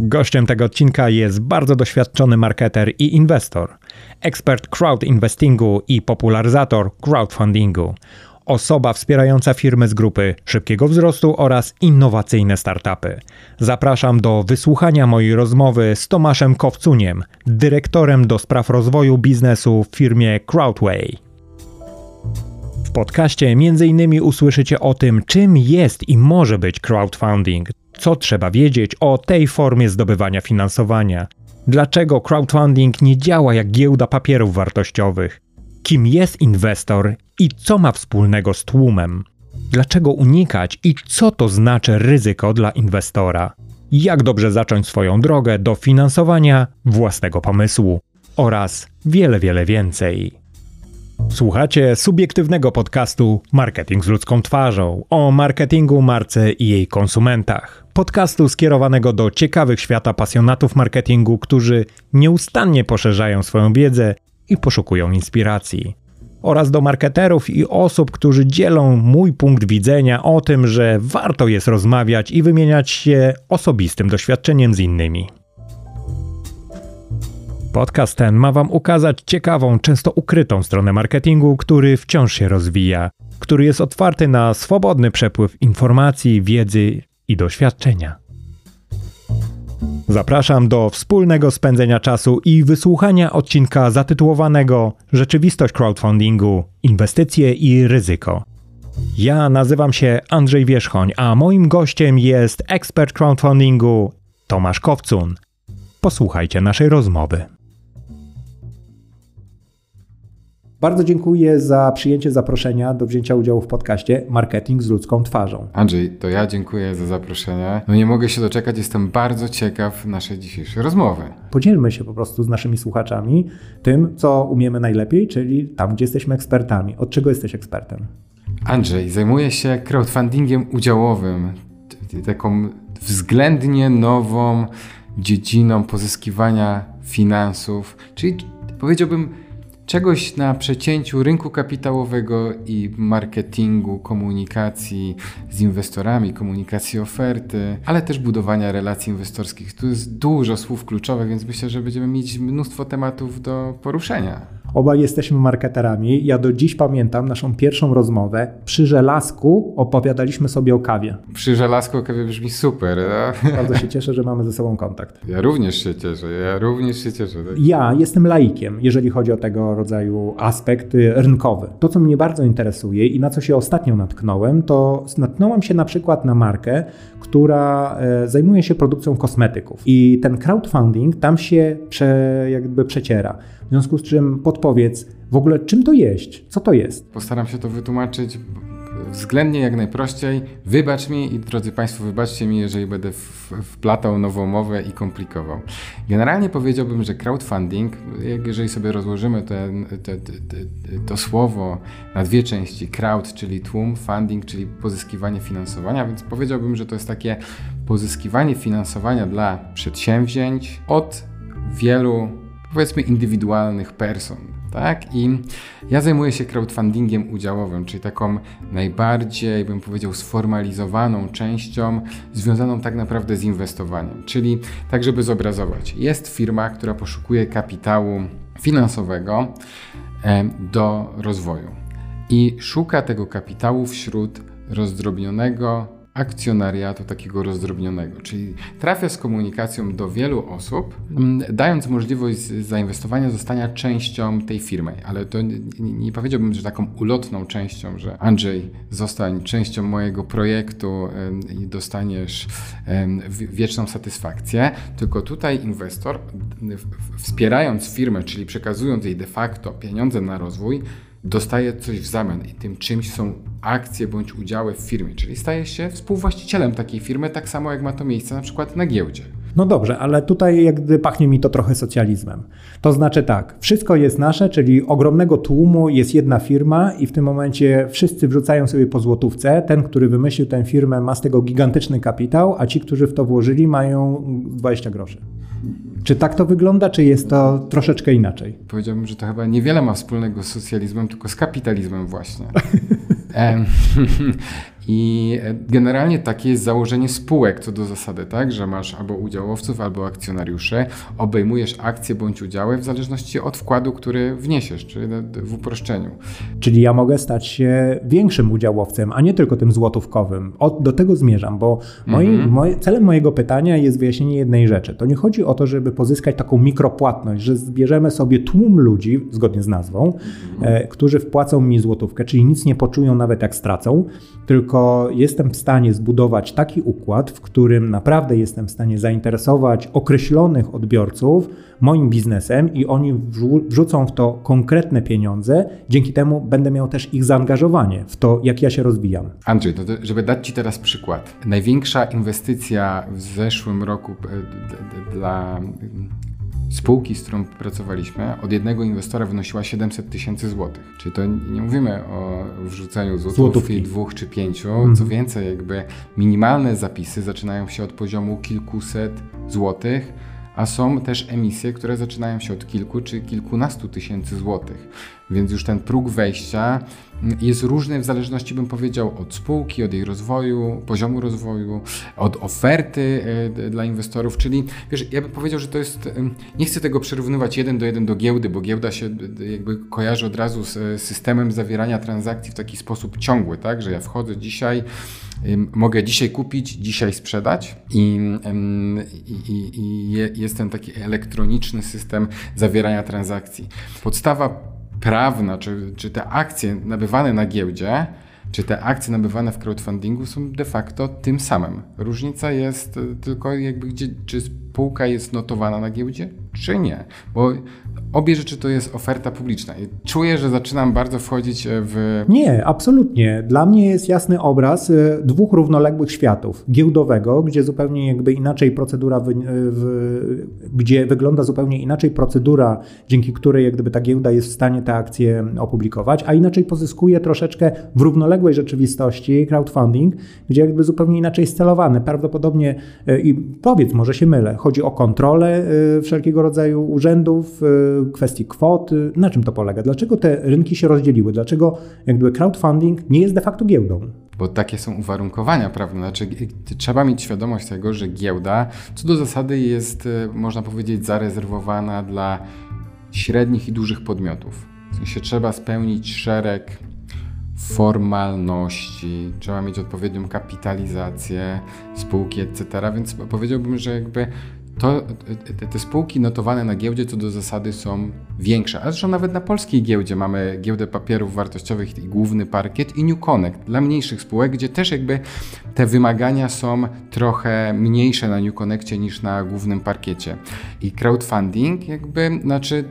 Gościem tego odcinka jest bardzo doświadczony marketer i inwestor, ekspert crowd investingu i popularyzator crowdfundingu, osoba wspierająca firmy z grupy szybkiego wzrostu oraz innowacyjne startupy. Zapraszam do wysłuchania mojej rozmowy z Tomaszem Kowcuniem, dyrektorem do spraw rozwoju biznesu w firmie Crowdway. W podcaście m.in. usłyszycie o tym, czym jest i może być crowdfunding, co trzeba wiedzieć o tej formie zdobywania finansowania, dlaczego crowdfunding nie działa jak giełda papierów wartościowych, kim jest inwestor i co ma wspólnego z tłumem, dlaczego unikać i co to znaczy ryzyko dla inwestora, jak dobrze zacząć swoją drogę do finansowania własnego pomysłu? Oraz wiele, wiele więcej. Słuchacie subiektywnego podcastu Marketing z ludzką twarzą o marketingu, marce i jej konsumentach. Podcastu skierowanego do ciekawych świata pasjonatów marketingu, którzy nieustannie poszerzają swoją wiedzę i poszukują inspiracji. Oraz do marketerów i osób, którzy dzielą mój punkt widzenia o tym, że warto jest rozmawiać i wymieniać się osobistym doświadczeniem z innymi. Podcast ten ma Wam ukazać ciekawą, często ukrytą stronę marketingu, który wciąż się rozwija, który jest otwarty na swobodny przepływ informacji, wiedzy i doświadczenia. Zapraszam do wspólnego spędzenia czasu i wysłuchania odcinka zatytułowanego Rzeczywistość crowdfundingu, inwestycje i ryzyko. Ja nazywam się Andrzej Wierzchoń, a moim gościem jest ekspert crowdfundingu Tomasz Kowcun. Posłuchajcie naszej rozmowy. Bardzo dziękuję za przyjęcie zaproszenia do wzięcia udziału w podcaście Marketing z ludzką twarzą. Andrzej, to ja dziękuję za zaproszenie. No nie mogę się doczekać, jestem bardzo ciekaw naszej dzisiejszej rozmowy. Podzielmy się po prostu z naszymi słuchaczami tym, co umiemy najlepiej, czyli tam, gdzie jesteśmy ekspertami. Od czego jesteś ekspertem? Andrzej, zajmuję się crowdfundingiem udziałowym, taką względnie nową dziedziną pozyskiwania finansów, czyli powiedziałbym czegoś na przecięciu rynku kapitałowego i marketingu, komunikacji z inwestorami, komunikacji oferty, ale też budowania relacji inwestorskich. Tu jest dużo słów kluczowych, więc myślę, że będziemy mieć mnóstwo tematów do poruszenia. Obaj jesteśmy marketerami. Ja do dziś pamiętam naszą pierwszą rozmowę. Przy żelazku opowiadaliśmy sobie o kawie. Przy żelazku o kawie brzmi super. No? Bardzo się cieszę, że mamy ze sobą kontakt. Ja również się cieszę. Ja również się cieszę. Ja jestem laikiem, jeżeli chodzi o tego rodzaju aspekt rynkowy. To, co mnie bardzo interesuje i na co się ostatnio natknąłem, to natknąłem się na przykład na markę, która e, zajmuje się produkcją kosmetyków. I ten crowdfunding tam się prze, jakby przeciera. W związku z czym podpowiedz w ogóle, czym to jest? Co to jest? Postaram się to wytłumaczyć względnie jak najprościej. Wybacz mi i drodzy Państwo, wybaczcie mi, jeżeli będę wplatał nową mowę i komplikował. Generalnie powiedziałbym, że crowdfunding, jeżeli sobie rozłożymy te, te, te, to słowo na dwie części, crowd, czyli tłum, funding, czyli pozyskiwanie finansowania, więc powiedziałbym, że to jest takie pozyskiwanie finansowania dla przedsięwzięć od wielu powiedzmy indywidualnych person. Tak? I ja zajmuję się crowdfundingiem udziałowym, czyli taką najbardziej, bym powiedział, sformalizowaną częścią związaną tak naprawdę z inwestowaniem. Czyli tak, żeby zobrazować, jest firma, która poszukuje kapitału finansowego do rozwoju i szuka tego kapitału wśród rozdrobnionego akcjonariatu takiego rozdrobnionego, czyli trafia z komunikacją do wielu osób, mm, dając możliwość zainwestowania, zostania częścią tej firmy. Ale to nie, nie powiedziałbym, że taką ulotną częścią, że Andrzej, zostań częścią mojego projektu i dostaniesz wieczną satysfakcję, tylko tutaj inwestor, wspierając firmę, czyli przekazując jej de facto pieniądze na rozwój, dostaje coś w zamian. I tym czymś są akcje bądź udziały w firmie, czyli staje się współwłaścicielem takiej firmy, tak samo jak ma to miejsce na przykład na giełdzie. No dobrze, ale tutaj jak gdy pachnie mi to trochę socjalizmem. To znaczy tak, wszystko jest nasze, czyli ogromnego tłumu jest jedna firma i w tym momencie wszyscy wrzucają sobie po złotówce. Ten, który wymyślił tę firmę ma z tego gigantyczny kapitał, a ci, którzy w to włożyli mają 20 groszy. Czy tak to wygląda, czy jest to troszeczkę inaczej? Powiedziałbym, że to chyba niewiele ma wspólnego z socjalizmem, tylko z kapitalizmem właśnie. Um, I generalnie takie jest założenie spółek co do zasady, tak, że masz albo udziałowców, albo akcjonariuszy, obejmujesz akcje bądź udziały w zależności od wkładu, który wniesiesz, czyli w uproszczeniu. Czyli ja mogę stać się większym udziałowcem, a nie tylko tym złotówkowym. O, do tego zmierzam, bo moi, mhm. moje, celem mojego pytania jest wyjaśnienie jednej rzeczy. To nie chodzi o to, żeby pozyskać taką mikropłatność, że zbierzemy sobie tłum ludzi, zgodnie z nazwą, mhm. e, którzy wpłacą mi złotówkę, czyli nic nie poczują nawet jak stracą, tylko jestem w stanie zbudować taki układ, w którym naprawdę jestem w stanie zainteresować określonych odbiorców moim biznesem i oni wrzucą w to konkretne pieniądze. Dzięki temu będę miał też ich zaangażowanie w to, jak ja się rozwijam. Andrzej, to, żeby dać Ci teraz przykład. Największa inwestycja w zeszłym roku e, dla spółki, z którą pracowaliśmy, od jednego inwestora wynosiła 700 tysięcy złotych. Czyli to nie mówimy o wrzuceniu złotówki dwóch czy pięciu. Mhm. Co więcej, jakby minimalne zapisy zaczynają się od poziomu kilkuset złotych, a są też emisje, które zaczynają się od kilku czy kilkunastu tysięcy złotych. Więc już ten próg wejścia jest różny w zależności, bym powiedział, od spółki, od jej rozwoju, poziomu rozwoju, od oferty e, dla inwestorów. Czyli wiesz, ja bym powiedział, że to jest. Nie chcę tego przyrównywać jeden do jeden do giełdy, bo giełda się jakby kojarzy od razu z e, systemem zawierania transakcji w taki sposób ciągły, tak? Że ja wchodzę dzisiaj, mogę dzisiaj kupić, dzisiaj sprzedać i, i, i jest ten taki elektroniczny system zawierania transakcji. Podstawa prawna, czy, czy te akcje nabywane na giełdzie, czy te akcje nabywane w crowdfundingu są de facto tym samym. Różnica jest e, tylko jakby gdzie, czy spółka jest notowana na giełdzie, czy nie. Bo obie rzeczy to jest oferta publiczna. Czuję, że zaczynam bardzo wchodzić e, w. Nie, absolutnie. Dla mnie jest jasny obraz e, dwóch równoległych światów. Giełdowego, gdzie zupełnie jakby inaczej procedura, w, w, gdzie wygląda zupełnie inaczej procedura, dzięki której jak gdyby ta giełda jest w stanie te akcje opublikować, a inaczej pozyskuje troszeczkę w równoległej rzeczywistości crowdfunding, gdzie jakby zupełnie inaczej scelowany. Prawdopodobnie, e, i powiedz, może się mylę, chodzi o kontrolę wszelkiego rodzaju urzędów, kwestii kwot. Na czym to polega? Dlaczego te rynki się rozdzieliły? Dlaczego jakby crowdfunding nie jest de facto giełdą? Bo takie są uwarunkowania prawne. Znaczy, trzeba mieć świadomość tego, że giełda co do zasady jest, e, można powiedzieć, zarezerwowana dla średnich i dużych podmiotów. W sensie trzeba spełnić szereg formalności, trzeba mieć odpowiednią kapitalizację spółki, etc. Więc powiedziałbym, że jakby to te, te, spółki notowane na giełdzie co do zasady są większe. A zresztą nawet na polskiej giełdzie mamy giełdę papierów wartościowych i główny parkiet i New Connect dla mniejszych spółek, gdzie też jakby te wymagania są trochę mniejsze na New Connectie niż na głównym parkiecie. I crowdfunding jakby, znaczy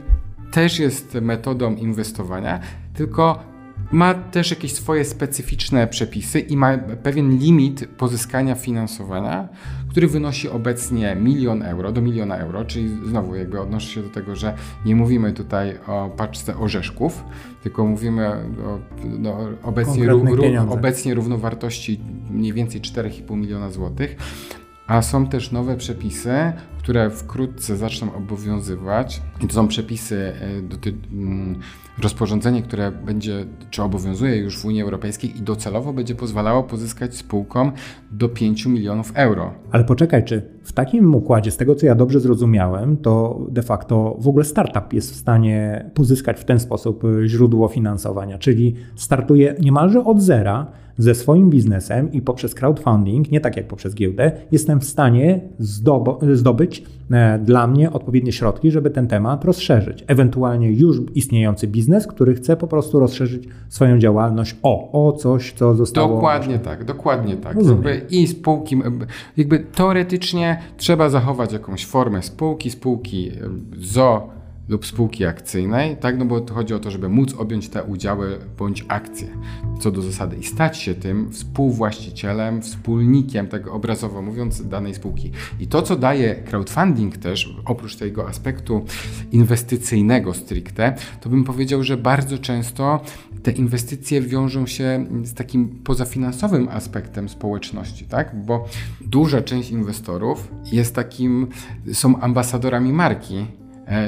też jest metodą inwestowania, tylko ma też jakieś swoje specyficzne przepisy i ma pewien limit pozyskania finansowania, który wynosi obecnie milion euro do miliona euro, czyli znowu jakby odnoszę się do tego, że nie mówimy tutaj o paczce orzeszków, tylko mówimy o no, obecnie, ró, obecnie równowartości mniej więcej 4,5 miliona złotych. A są też nowe przepisy, które wkrótce zaczną obowiązywać. I to są przepisy e, mm, rozporządzenie, które będzie, czy obowiązuje już w Unii Europejskiej i docelowo będzie pozwalało pozyskać spółkom do 5 milionów euro. Ale poczekaj, czy w takim układzie, z tego co ja dobrze zrozumiałem, to de facto w ogóle startup jest w stanie pozyskać w ten sposób źródło finansowania, czyli startuje niemalże od zera ze swoim biznesem i poprzez crowdfunding, nie tak jak poprzez giełdę, jestem w stanie zdobyć e, dla mnie odpowiednie środki, żeby ten temat rozszerzyć. Ewentualnie już istniejący biznes, który chce po prostu rozszerzyć swoją działalność o, o coś, co zostało. Dokładnie tak, dokładnie tak. Jakby I spółki, jakby teoretycznie trzeba zachować jakąś formę spółki, spółki zo lub spółki akcyjnej, tak? No bo chodzi o to, żeby móc objąć te udziały bądź akcje, co do zasady, i stać się tym współwłaścicielem, wspólnikiem tego obrazowo mówiąc danej spółki. I to, co daje crowdfunding też, oprócz tego aspektu inwestycyjnego stricte, to bym powiedział, że bardzo często te inwestycje wiążą się z takim pozafinansowym aspektem społeczności, tak? Bo duża część inwestorów jest takim, są ambasadorami marki,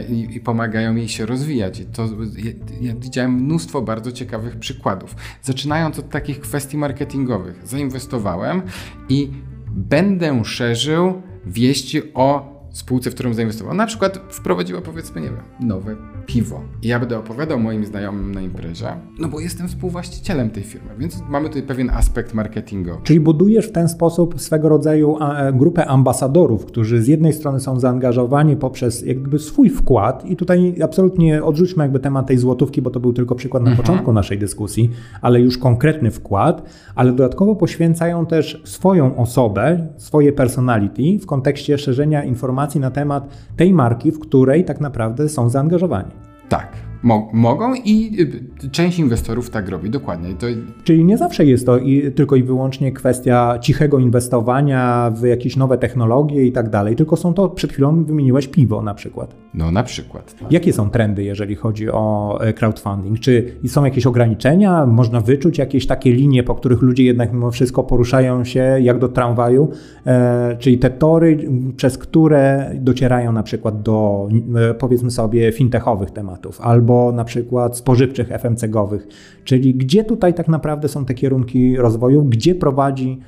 i, i, pomagają jej się rozwijać. I to ja, ja widziałem mnóstwo bardzo ciekawych przykładów. Zaczynając od takich kwestii marketingowych. Zainwestowałem i będę szerzył wieści o spółce, w którą zainwestował. Na przykład wprowadziła powiedzmy, nie wiem, nowe piwo. I ja będę opowiadał moim znajomym na imprezie, no bo jestem współwłaścicielem tej firmy, więc mamy tutaj pewien aspekt marketingowy. Czyli budujesz w ten sposób swego rodzaju e, grupę ambasadorów, którzy z jednej strony są zaangażowani poprzez jakby swój wkład i tutaj absolutnie odrzućmy jakby temat tej złotówki, bo to był tylko przykład na mhm. początku naszej dyskusji, ale już konkretny wkład, ale dodatkowo poświęcają też swoją osobę, swoje personality w kontekście szerzenia informacji na temat tej marki, w której tak naprawdę są zaangażowani. Tak, Mo mogą i y, część inwestorów tak robi, dokładnie. To... Czyli nie zawsze jest to i, tylko i wyłącznie kwestia cichego inwestowania w jakieś nowe technologie i tak dalej, tylko są to, przed chwilą wymieniłeś piwo na przykład. No na przykład. Tak. Jakie są trendy, jeżeli chodzi o e, crowdfunding? Czy są jakieś ograniczenia? Można wyczuć jakieś takie linie, po których ludzie jednak mimo wszystko poruszają się jak do tramwaju? E, czyli te tory, przez które docierają na przykład do e, powiedzmy sobie fintechowych tematów albo albo na przykład spożywczych FMCG-owych. Czyli gdzie tutaj tak naprawdę są te kierunki rozwoju, gdzie prowadzi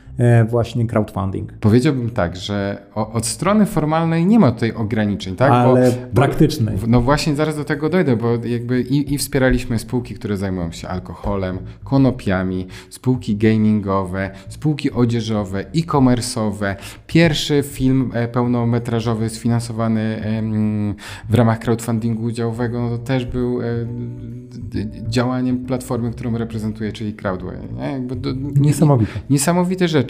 właśnie crowdfunding? Powiedziałbym tak, że od strony formalnej nie ma tutaj ograniczeń, tak? Ale bo, praktycznej. no właśnie zaraz do tego dojdę, bo jakby i, i wspieraliśmy spółki, które zajmują się alkoholem, konopiami, spółki gamingowe, spółki odzieżowe, e-commerce'owe. Pierwszy film e, pełnometrażowy sfinansowany w ramach crowdfundingu udziałowego no to też był E, działaniem platformy, którą reprezentuję, czyli Crowdway. Nie? Do, niesamowite. Niesamowite rzeczy.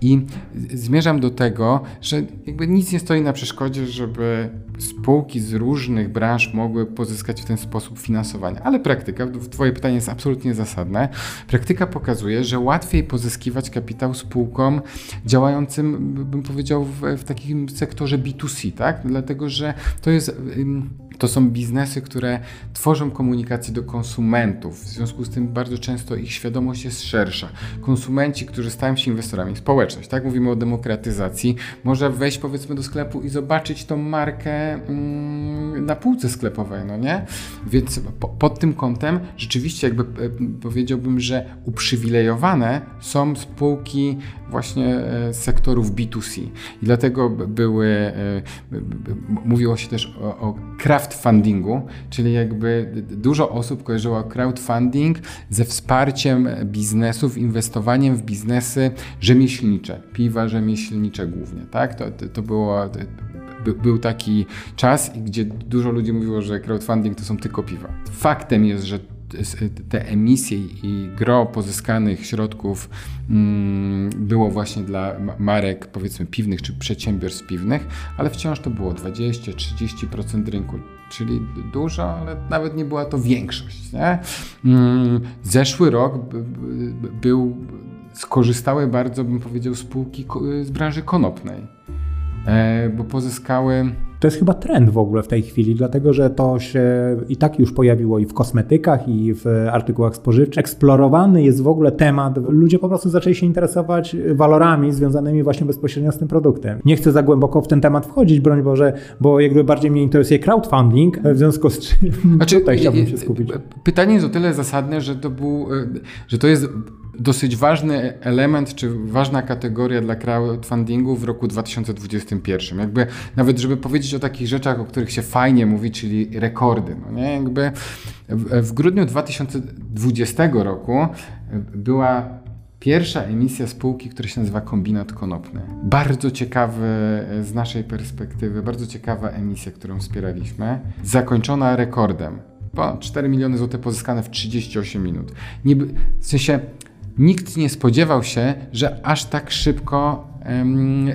I zmierzam do tego, że jakby nic nie stoi na przeszkodzie, żeby spółki z różnych branż mogły pozyskać w ten sposób finansowanie. Ale praktyka, Twoje pytanie jest absolutnie zasadne, praktyka pokazuje, że łatwiej pozyskiwać kapitał spółkom działającym, bym powiedział, w, w takim sektorze B2C, tak? Dlatego, że to jest to są biznesy, które tworzą komunikację do konsumentów. W związku z tym bardzo często ich świadomość jest szersza. Konsumenci, którzy stają się inwestorami, społeczność, tak mówimy o demokratyzacji, może wejść powiedzmy do sklepu i zobaczyć tą markę mm, na półce sklepowej, no nie? Więc po, pod tym kątem rzeczywiście jakby e, powiedziałbym, że uprzywilejowane są spółki właśnie e, sektorów B2C. I dlatego były, e, mówiło się też o, o crowdfundingu, czyli jakby dużo osób kojarzyło crowdfunding ze wsparciem biznesów, inwestowaniem w biznesy rzemieślnicze, piwa rzemieślnicze głównie, tak? To, to było był taki czas, gdzie dużo ludzi mówiło, że crowdfunding to są tylko piwa. Faktem jest, że te emisje i gro pozyskanych środków mm, było właśnie dla marek powiedzmy piwnych czy przedsiębiorstw piwnych, ale wciąż to było 20-30% rynku, czyli dużo, ale nawet nie była to większość. Nie? Mm, zeszły rok był, skorzystały bardzo, bym powiedział, spółki z branży konopnej, e, bo pozyskały to jest chyba trend w ogóle w tej chwili, dlatego że to się i tak już pojawiło i w kosmetykach, i w artykułach spożywczych. Eksplorowany jest w ogóle temat. Ludzie po prostu zaczęli się interesować walorami związanymi właśnie bezpośrednio z tym produktem. Nie chcę za głęboko w ten temat wchodzić, broń Boże, bo jakby bardziej mnie interesuje crowdfunding, w związku z czym znaczy, tutaj chciałbym się skupić. Pytanie jest o tyle zasadne, że to był, że to jest dosyć ważny element, czy ważna kategoria dla crowdfundingu w roku 2021. Jakby nawet, żeby powiedzieć o takich rzeczach, o których się fajnie mówi, czyli rekordy. No nie? Jakby w, grudniu 2020 roku była pierwsza emisja spółki, która się nazywa Kombinat Konopny. Bardzo ciekawy z naszej perspektywy, bardzo ciekawa emisja, którą wspieraliśmy, zakończona rekordem. Po 4 miliony złotych pozyskane w 38 minut. Nie, w sensie nikt nie spodziewał się, że aż tak szybko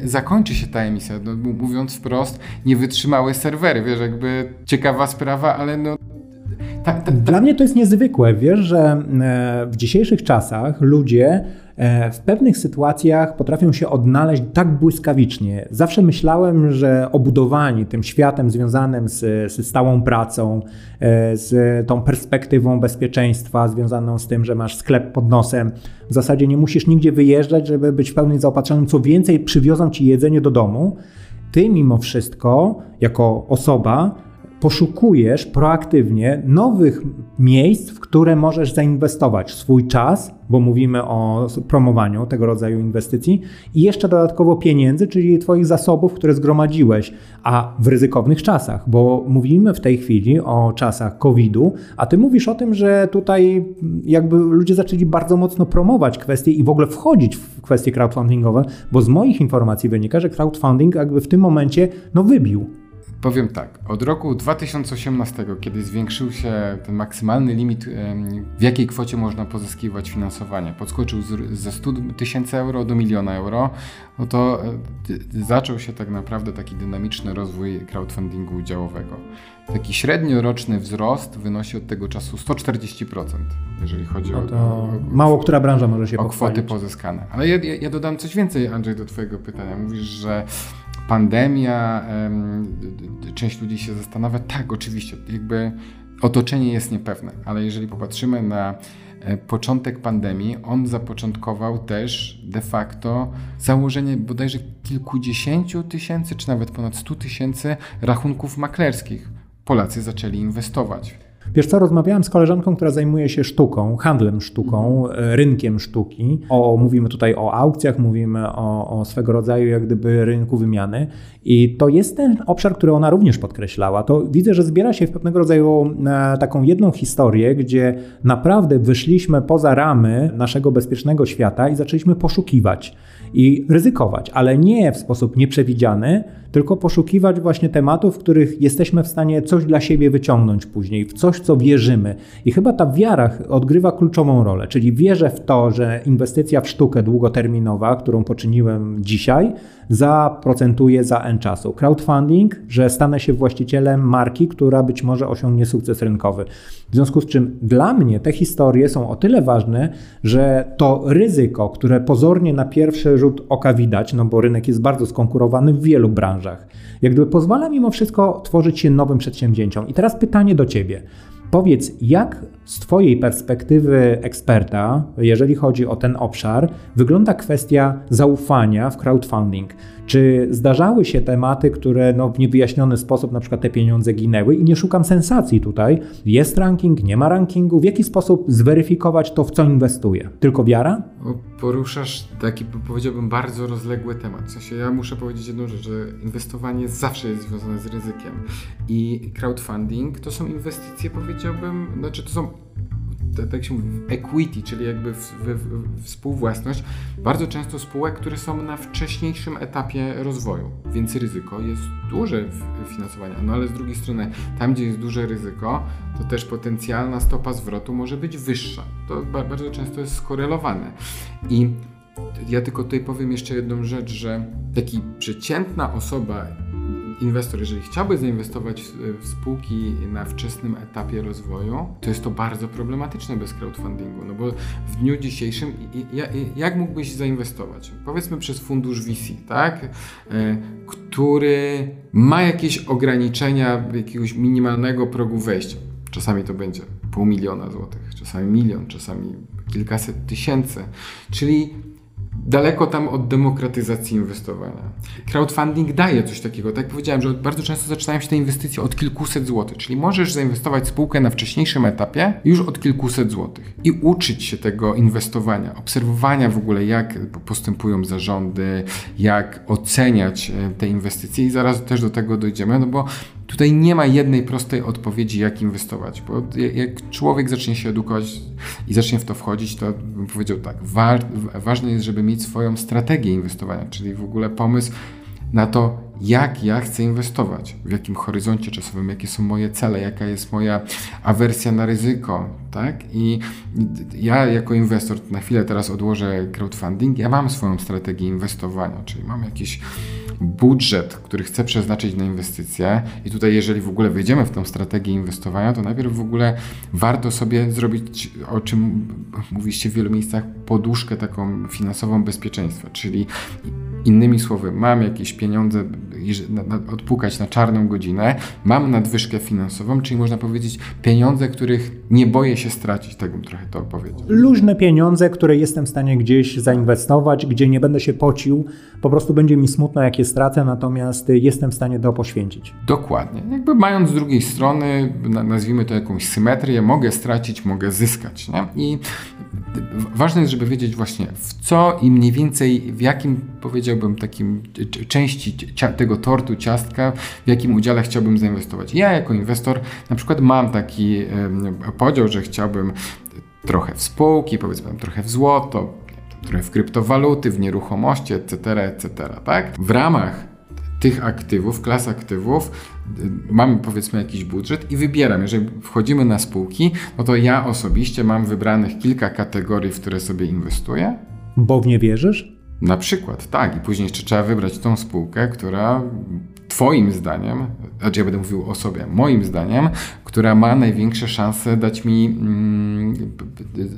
zakończy się ta emisja. No, mówiąc wprost, nie wytrzymały serwery. Wiesz, jakby ciekawa sprawa, ale no Dla mnie to jest niezwykłe, wiesz, że e, w dzisiejszych czasach ludzie w pewnych sytuacjach potrafią się odnaleźć tak błyskawicznie. Zawsze myślałem, że obudowani tym światem związanym z, z stałą pracą, e, z tą perspektywą bezpieczeństwa związaną z tym, że masz sklep pod nosem, w zasadzie nie musisz nigdzie wyjeżdżać, żeby być w pełni zaopatrzonym. Co więcej, przywiozą ci jedzenie do domu. Ty mimo wszystko, jako osoba, poszukujesz proaktywnie nowych miejsc, w które możesz zainwestować swój czas, bo mówimy o promowaniu tego rodzaju inwestycji, i jeszcze dodatkowo pieniędzy, czyli Twoich zasobów, które zgromadziłeś, a w ryzykownych czasach, bo mówimy w tej chwili o czasach COVID-u, a Ty mówisz o tym, że tutaj jakby ludzie zaczęli bardzo mocno promować kwestie i w ogóle wchodzić w kwestie crowdfundingowe, bo z moich informacji wynika, że crowdfunding jakby w tym momencie no wybił Powiem tak, od roku 2018, kiedy zwiększył się ten maksymalny limit, w jakiej kwocie można pozyskiwać finansowanie, podskoczył ze 100 tysięcy euro do miliona euro, no to e, zaczął się tak naprawdę taki dynamiczny rozwój crowdfundingu udziałowego. Taki średnioroczny wzrost wynosi od tego czasu 140%, jeżeli chodzi no o, o, Mało która branża może się O kwoty pozyskane. Ale ja, ja, ja dodam coś więcej, Andrzej, do Twojego pytania. Mówisz, że pandemia, część ludzi się zastanawia, tak, oczywiście, jakby otoczenie jest niepewne, ale jeżeli popatrzymy na e, początek pandemii, on zapoczątkował też de facto założenie bodajże kilkudziesięciu tysięcy, czy nawet ponad stu tysięcy rachunków maklerskich. Polacy zaczęli inwestować. Wiesz co, rozmawiałem z koleżanką, która zajmuje się sztuką, handlem sztuką, mhm. e, rynkiem sztuki. O, mówimy tutaj o aukcjach, mówimy o, o swego rodzaju jak gdyby rynku wymiany i to jest ten obszar, który ona również podkreślała. To widzę, że zbiera się w pewnego rodzaju e, taką jedną historię, gdzie naprawdę wyszliśmy poza ramy naszego bezpiecznego świata i zaczęliśmy poszukiwać i ryzykować, ale nie w sposób nieprzewidziany, tylko poszukiwać właśnie tematów, w których jesteśmy w stanie coś dla siebie wyciągnąć później, w coś, co wierzymy. I chyba ta wiara odgrywa kluczową rolę, czyli wierzę w to, że inwestycja w sztukę długoterminowa, którą poczyniłem dzisiaj, zaprocentuje za N czasu. Crowdfunding, że stanę się właścicielem marki, która być może osiągnie sukces rynkowy. W związku z czym dla mnie te historie są o tyle ważne, że to ryzyko, które pozornie na pierwszy rzut oka widać, no bo rynek jest bardzo skonkurowany w wielu branżach, jak gdyby pozwala mimo wszystko tworzyć się nowym przedsięwzięciom. I teraz pytanie do Ciebie. Powiedz, jak z Twojej perspektywy eksperta, jeżeli chodzi o ten obszar, wygląda kwestia zaufania w crowdfunding? Czy zdarzały się tematy, które no, w niewyjaśniony sposób na przykład te pieniądze ginęły i nie szukam sensacji tutaj. Jest ranking, nie ma rankingu. W jaki sposób zweryfikować to, w co inwestuję? Tylko wiara? Poruszasz taki, powiedziałbym, bardzo rozległy temat. W sensie ja muszę powiedzieć jedną rzecz, że inwestowanie zawsze jest związane z ryzykiem. I crowdfunding to są inwestycje, powiedziałbym, znaczy to są tak się mówi, equity, czyli jakby w, w, w, współwłasność, bardzo często spółek, które są na wcześniejszym etapie rozwoju, więc ryzyko jest duże w finansowania. No ale z drugiej strony, tam gdzie jest duże ryzyko, to też potencjalna stopa zwrotu może być wyższa. To bardzo często jest skorelowane. I ja tylko tutaj powiem jeszcze jedną rzecz, że taki przeciętna osoba inwestor, jeżeli chciałby zainwestować w spółki na wczesnym etapie rozwoju, to jest to bardzo problematyczne bez crowdfundingu, no bo w dniu dzisiejszym jak mógłbyś zainwestować? Powiedzmy przez fundusz VC, tak? E, który ma jakieś ograniczenia jakiegoś minimalnego progu wejścia. Czasami to będzie pół miliona złotych, czasami milion, czasami kilkaset tysięcy. Czyli daleko tam od demokratyzacji inwestowania. Crowdfunding daje coś takiego. Tak jak powiedziałem, że bardzo często zaczynają się te inwestycje od kilkuset złotych, czyli możesz zainwestować spółkę na wcześniejszym etapie już od kilkuset złotych i uczyć się tego inwestowania, obserwowania w ogóle, jak postępują zarządy, jak oceniać e, te inwestycje i zaraz też do tego dojdziemy, no bo Tutaj nie ma jednej prostej odpowiedzi, jak inwestować, bo jak człowiek zacznie się edukować i zacznie w to wchodzić, to bym powiedział tak, wa ważne jest, żeby mieć swoją strategię inwestowania, czyli w ogóle pomysł na to, jak ja chcę inwestować, w jakim horyzoncie czasowym, jakie są moje cele, jaka jest moja awersja na ryzyko, tak? I ja jako inwestor, na chwilę teraz odłożę crowdfunding, ja mam swoją strategię inwestowania, czyli mam jakiś budżet, który chcę przeznaczyć na inwestycje i tutaj jeżeli w ogóle wejdziemy w tą strategię inwestowania, to najpierw w ogóle warto sobie zrobić, o czym mówiliście w wielu miejscach, poduszkę taką finansową bezpieczeństwa, czyli innymi słowy, mam jakieś pieniądze, odpukać na czarną godzinę, mam nadwyżkę finansową, czyli można powiedzieć pieniądze, których nie boję się stracić, tak bym trochę to powiedział. Luźne pieniądze, które jestem w stanie gdzieś zainwestować, gdzie nie będę się pocił, po prostu będzie mi smutno, jak je stracę, natomiast jestem w stanie to poświęcić. Dokładnie. Jakby mając z drugiej strony, nazwijmy to jakąś symetrię, mogę stracić, mogę zyskać. Nie? I ważne jest, żeby wiedzieć właśnie w co i mniej więcej w jakim, powiedziałbym, takim części tego tortu, ciastka, w jakim udziale chciałbym zainwestować. Ja jako inwestor na przykład mam taki podział, że chciałbym trochę w spółki, powiedzmy trochę w złoto, trochę w kryptowaluty, w nieruchomości, etc., etc., tak? W ramach tych aktywów, klas aktywów, mamy powiedzmy jakiś budżet i wybieram. Jeżeli wchodzimy na spółki, no to ja osobiście mam wybranych kilka kategorii, w które sobie inwestuję. Bo w nie wierzysz? Na przykład, tak. I później jeszcze trzeba wybrać tą spółkę, która Twoim zdaniem, znaczy ja będę mówił o sobie, moim zdaniem, która ma największe szanse dać mi mm,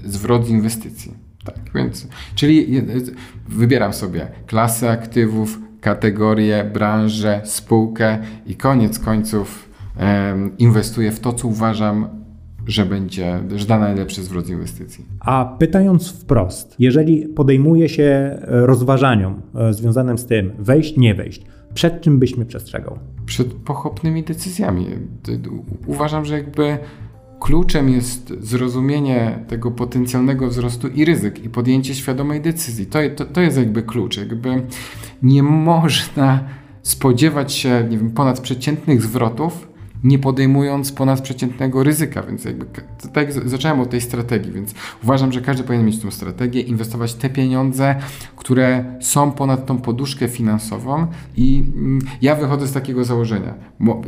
zwrot z inwestycji. Tak, więc, czyli wybieram sobie klasę aktywów, kategorię, branżę, spółkę i koniec końców um, inwestuję w to, co uważam, że będzie, że da najlepszy zwrot inwestycji. A pytając wprost, jeżeli podejmuje się rozważaniom e, związanym z tym wejść, nie wejść, przed czym byś mnie przestrzegał? Przed pochopnymi decyzjami. Uważam, że jakby kluczem jest zrozumienie tego potencjalnego wzrostu i ryzyk i podjęcie świadomej decyzji. To, to, to jest jakby klucz. Jakby nie można spodziewać się nie wiem, ponadprzeciętnych zwrotów, nie podejmując ponadprzeciętnego ryzyka, więc jakby tak zacząłem od tej strategii, więc uważam, że każdy powinien mieć tą strategię, inwestować te pieniądze, które są ponad tą poduszkę finansową i mm, ja wychodzę z takiego założenia,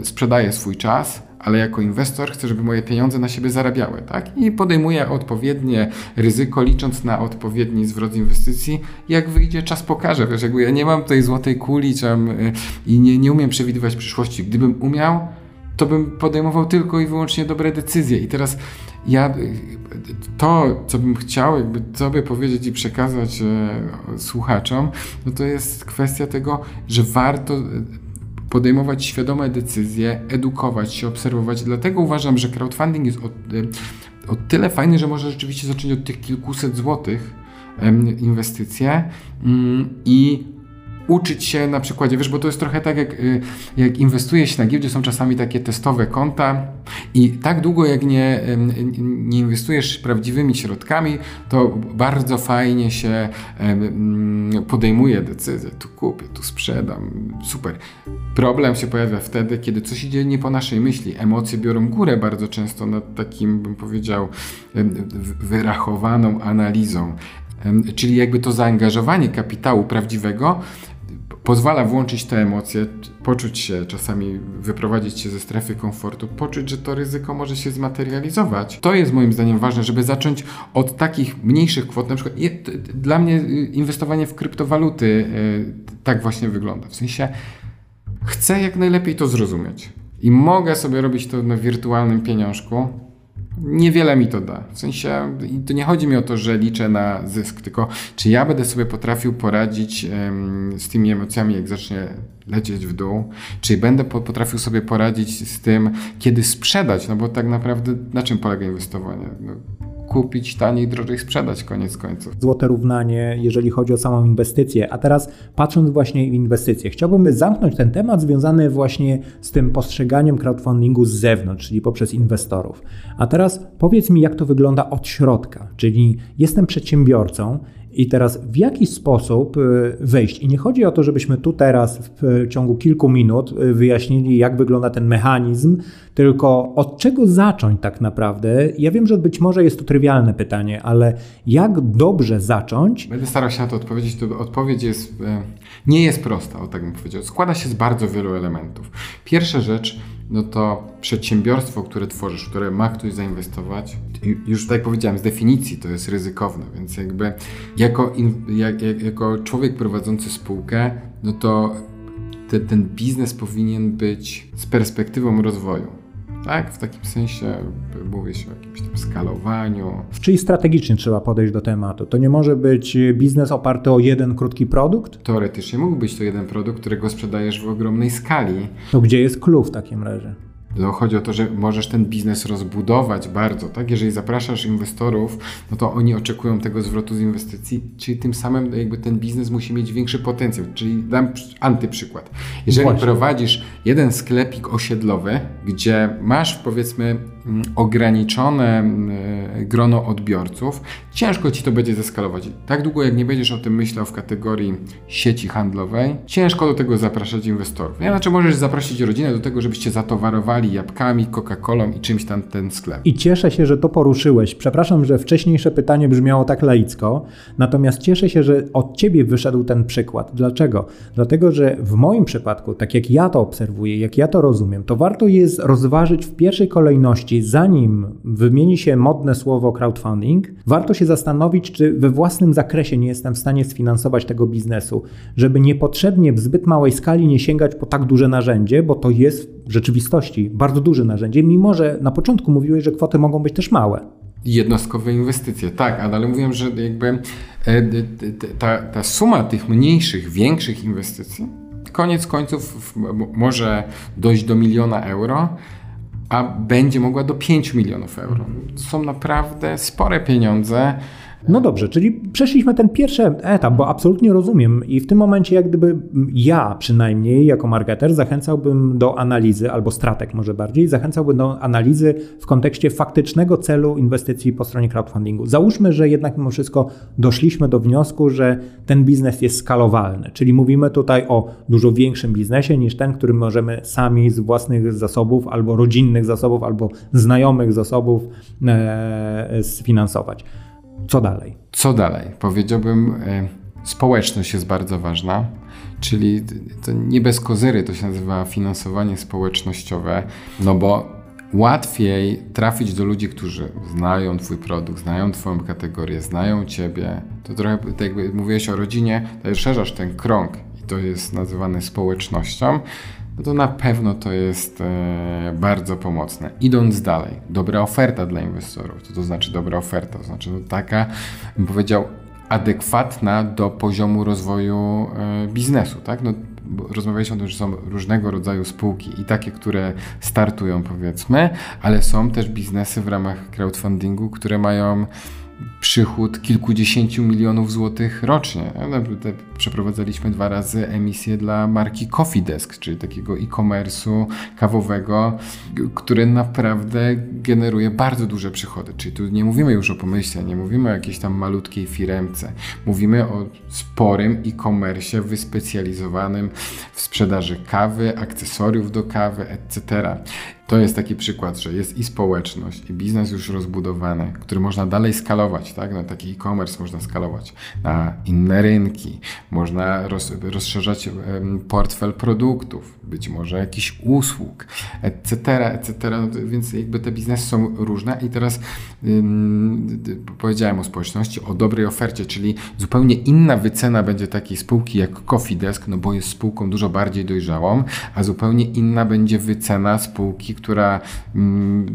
sprzedaję swój czas, ale jako inwestor chcę, żeby moje pieniądze na siebie zarabiały, tak? I podejmuję odpowiednie ryzyko, licząc na odpowiedni zwrot inwestycji. Jak wyjdzie, czas pokaże. Wiesz, jakby ja nie mam tej złotej kuli czy, y, i nie, nie umiem przewidywać przyszłości. Gdybym umiał, to bym podejmował tylko i wyłącznie dobre decyzje. I teraz ja to, co bym chciał jakby sobie powiedzieć i przekazać e, słuchaczom, no to jest kwestia tego, że warto e, podejmować świadome decyzje, edukować się, obserwować. Dlatego uważam, że crowdfunding jest o, e, o tyle fajny, że może rzeczywiście zacząć od tych kilkuset złotych inwestycje mm, i uczyć się na przykładzie, wiesz, bo to jest trochę tak, jak, y, jak inwestuje się na giełdzie, są czasami takie testowe konta i tak długo jak nie, nie inwestujesz prawdziwymi środkami, to bardzo fajnie się mm, podejmuje decyzję, tu kupię, tu sprzedam, super. Problem się pojawia wtedy, kiedy coś idzie nie po naszej myśli. Emocje biorą górę bardzo często nad takim, bym powiedział, wyrachowaną analizą. Czyli jakby to zaangażowanie kapitału prawdziwego pozwala włączyć te emocje, poczuć się, czasami wyprowadzić się ze strefy komfortu, poczuć, że to ryzyko może się zmaterializować. To jest moim zdaniem ważne, żeby zacząć od takich mniejszych kwot. Na przykład dla mnie y, inwestowanie w kryptowaluty y, tak właśnie wygląda. W sensie chcę jak najlepiej to zrozumieć. I mogę sobie robić to na wirtualnym pieniążku, niewiele mi to da. W sensie, to nie chodzi mi o to, że liczę na zysk, tylko czy ja będę sobie potrafił poradzić um, z tymi emocjami, jak zacznie lecieć w dół, czy będę potrafił sobie poradzić z tym, kiedy sprzedać, no bo tak naprawdę na czym polega inwestowanie? No, kupić taniej, drożej sprzedać koniec końców. Złote równanie, jeżeli chodzi o samą inwestycję. A teraz patrząc właśnie w inwestycje, chciałbym zamknąć ten temat związany właśnie z tym postrzeganiem crowdfundingu z zewnątrz, czyli poprzez inwestorów. A teraz powiedz mi, jak to wygląda od środka, czyli jestem przedsiębiorcą, i teraz w jaki sposób y, wejść? I nie chodzi o to, żebyśmy tu teraz w ciągu kilku minut y, wyjaśnili, jak wygląda ten mechanizm, tylko od czego zacząć tak naprawdę? Ja wiem, że być może jest to trywialne pytanie, ale jak dobrze zacząć? Będę starał się na to odpowiedzieć. To odpowiedź jest, e, nie jest prosta, o tak bym powiedział. Składa się z bardzo wielu elementów. Pierwsza rzecz, no to przedsiębiorstwo, które tworzysz, które ma ktoś zainwestować, już tak jak powiedziałem, z definicji to jest ryzykowne, więc jakby jako, jak, jako człowiek prowadzący spółkę, no to te, ten biznes powinien być z perspektywą rozwoju. Tak, w takim sensie mówi się o jakimś tam skalowaniu. Czyli strategicznie trzeba podejść do tematu. To nie może być biznes oparty o jeden krótki produkt? Teoretycznie mógł być to jeden produkt, którego sprzedajesz w ogromnej skali. To gdzie jest clue w takim razie? No, chodzi o to, że możesz ten biznes rozbudować bardzo, tak? Jeżeli zapraszasz inwestorów, no to oni oczekują tego zwrotu z inwestycji, czyli tym samym jakby ten biznes musi mieć większy potencjał. Czyli dam antyprzykład. Jeżeli Właśnie. prowadzisz jeden sklepik osiedlowy, gdzie masz powiedzmy ograniczone mm, grono odbiorców, ciężko ci to będzie zeskalować. Tak długo jak nie będziesz o tym myślał w kategorii sieci handlowej, ciężko do tego zapraszać inwestorów. Nie? Znaczy możesz zaprosić rodzinę do tego, żebyście zatowarowali jabłkami, Coca-Colą i czymś tam ten sklep. I cieszę się, że to poruszyłeś. Przepraszam, że wcześniejsze pytanie brzmiało tak laicko, natomiast cieszę się, że od ciebie wyszedł ten przykład. Dlaczego? Dlatego, że w moim przypadku, tak jak ja to obserwuję, jak ja to rozumiem, to warto jest rozważyć w pierwszej kolejności, zanim wymieni się modne słowo crowdfunding, warto się zastanowić, czy we własnym zakresie nie jestem w stanie sfinansować tego biznesu, żeby niepotrzebnie w zbyt małej skali nie sięgać po tak duże narzędzie, bo to jest w rzeczywistości bardzo duże narzędzie, mimo że na początku mówiłeś, że kwoty mogą być też małe. Jednostkowe inwestycje, tak, ale mówiłem, że jakby e, ta, ta suma tych mniejszych, większych inwestycji koniec końców może dojść do miliona euro, a będzie mogła do 5 milionów euro. To są naprawdę spore pieniądze no dobrze, czyli przeszliśmy ten pierwszy etap, bo absolutnie rozumiem i w tym momencie jak gdyby ja przynajmniej jako marketer zachęcałbym do analizy, albo stratek może bardziej, zachęcałbym do analizy w kontekście faktycznego celu inwestycji po stronie crowdfundingu. Załóżmy, że jednak mimo wszystko doszliśmy do wniosku, że ten biznes jest skalowalny, czyli mówimy tutaj o dużo większym biznesie niż ten, który możemy sami z własnych zasobów, albo rodzinnych zasobów, albo znajomych zasobów e, sfinansować. Co dalej? Co dalej? Powiedziałbym, e, społeczność jest bardzo ważna, czyli to nie bez kozery to się nazywa finansowanie społecznościowe, no bo łatwiej trafić do ludzi, którzy znają Twój produkt, znają Twoją kategorię, znają Ciebie. To trochę tak jakby mówiłeś o rodzinie, to szerzasz ten krąg i to jest nazywane społecznością no to na pewno to jest e, bardzo pomocne. Idąc dalej, dobra oferta dla inwestorów. Co to znaczy dobra oferta? To znaczy no, taka, bym powiedział, adekwatna do poziomu rozwoju e, biznesu. Tak? No, rozmawialiśmy o tym, że są różnego rodzaju spółki i takie, które startują powiedzmy, ale są też biznesy w ramach crowdfundingu, które mają przychód kilkudziesięciu milionów złotych rocznie. Przeprowadzaliśmy dwa razy emisję dla marki Coffee Desk, czyli takiego e-commerce'u kawowego, który naprawdę generuje bardzo duże przychody. Czyli tu nie mówimy już o pomyśle, nie mówimy o jakiejś tam malutkiej firemce. Mówimy o sporym e-commerce wyspecjalizowanym w sprzedaży kawy, akcesoriów do kawy, etc. To jest taki przykład, że jest i społeczność, i biznes już rozbudowany, który można dalej skalować, tak? Na taki e-commerce można skalować na inne rynki, można roz, rozszerzać portfel produktów, być może jakichś usług, etc., etc. No więc jakby te biznesy są różne i teraz ym, powiedziałem o społeczności, o dobrej ofercie, czyli zupełnie inna wycena będzie takiej spółki jak Coffee Desk, no bo jest spółką dużo bardziej dojrzałą, a zupełnie inna będzie wycena spółki, która mm,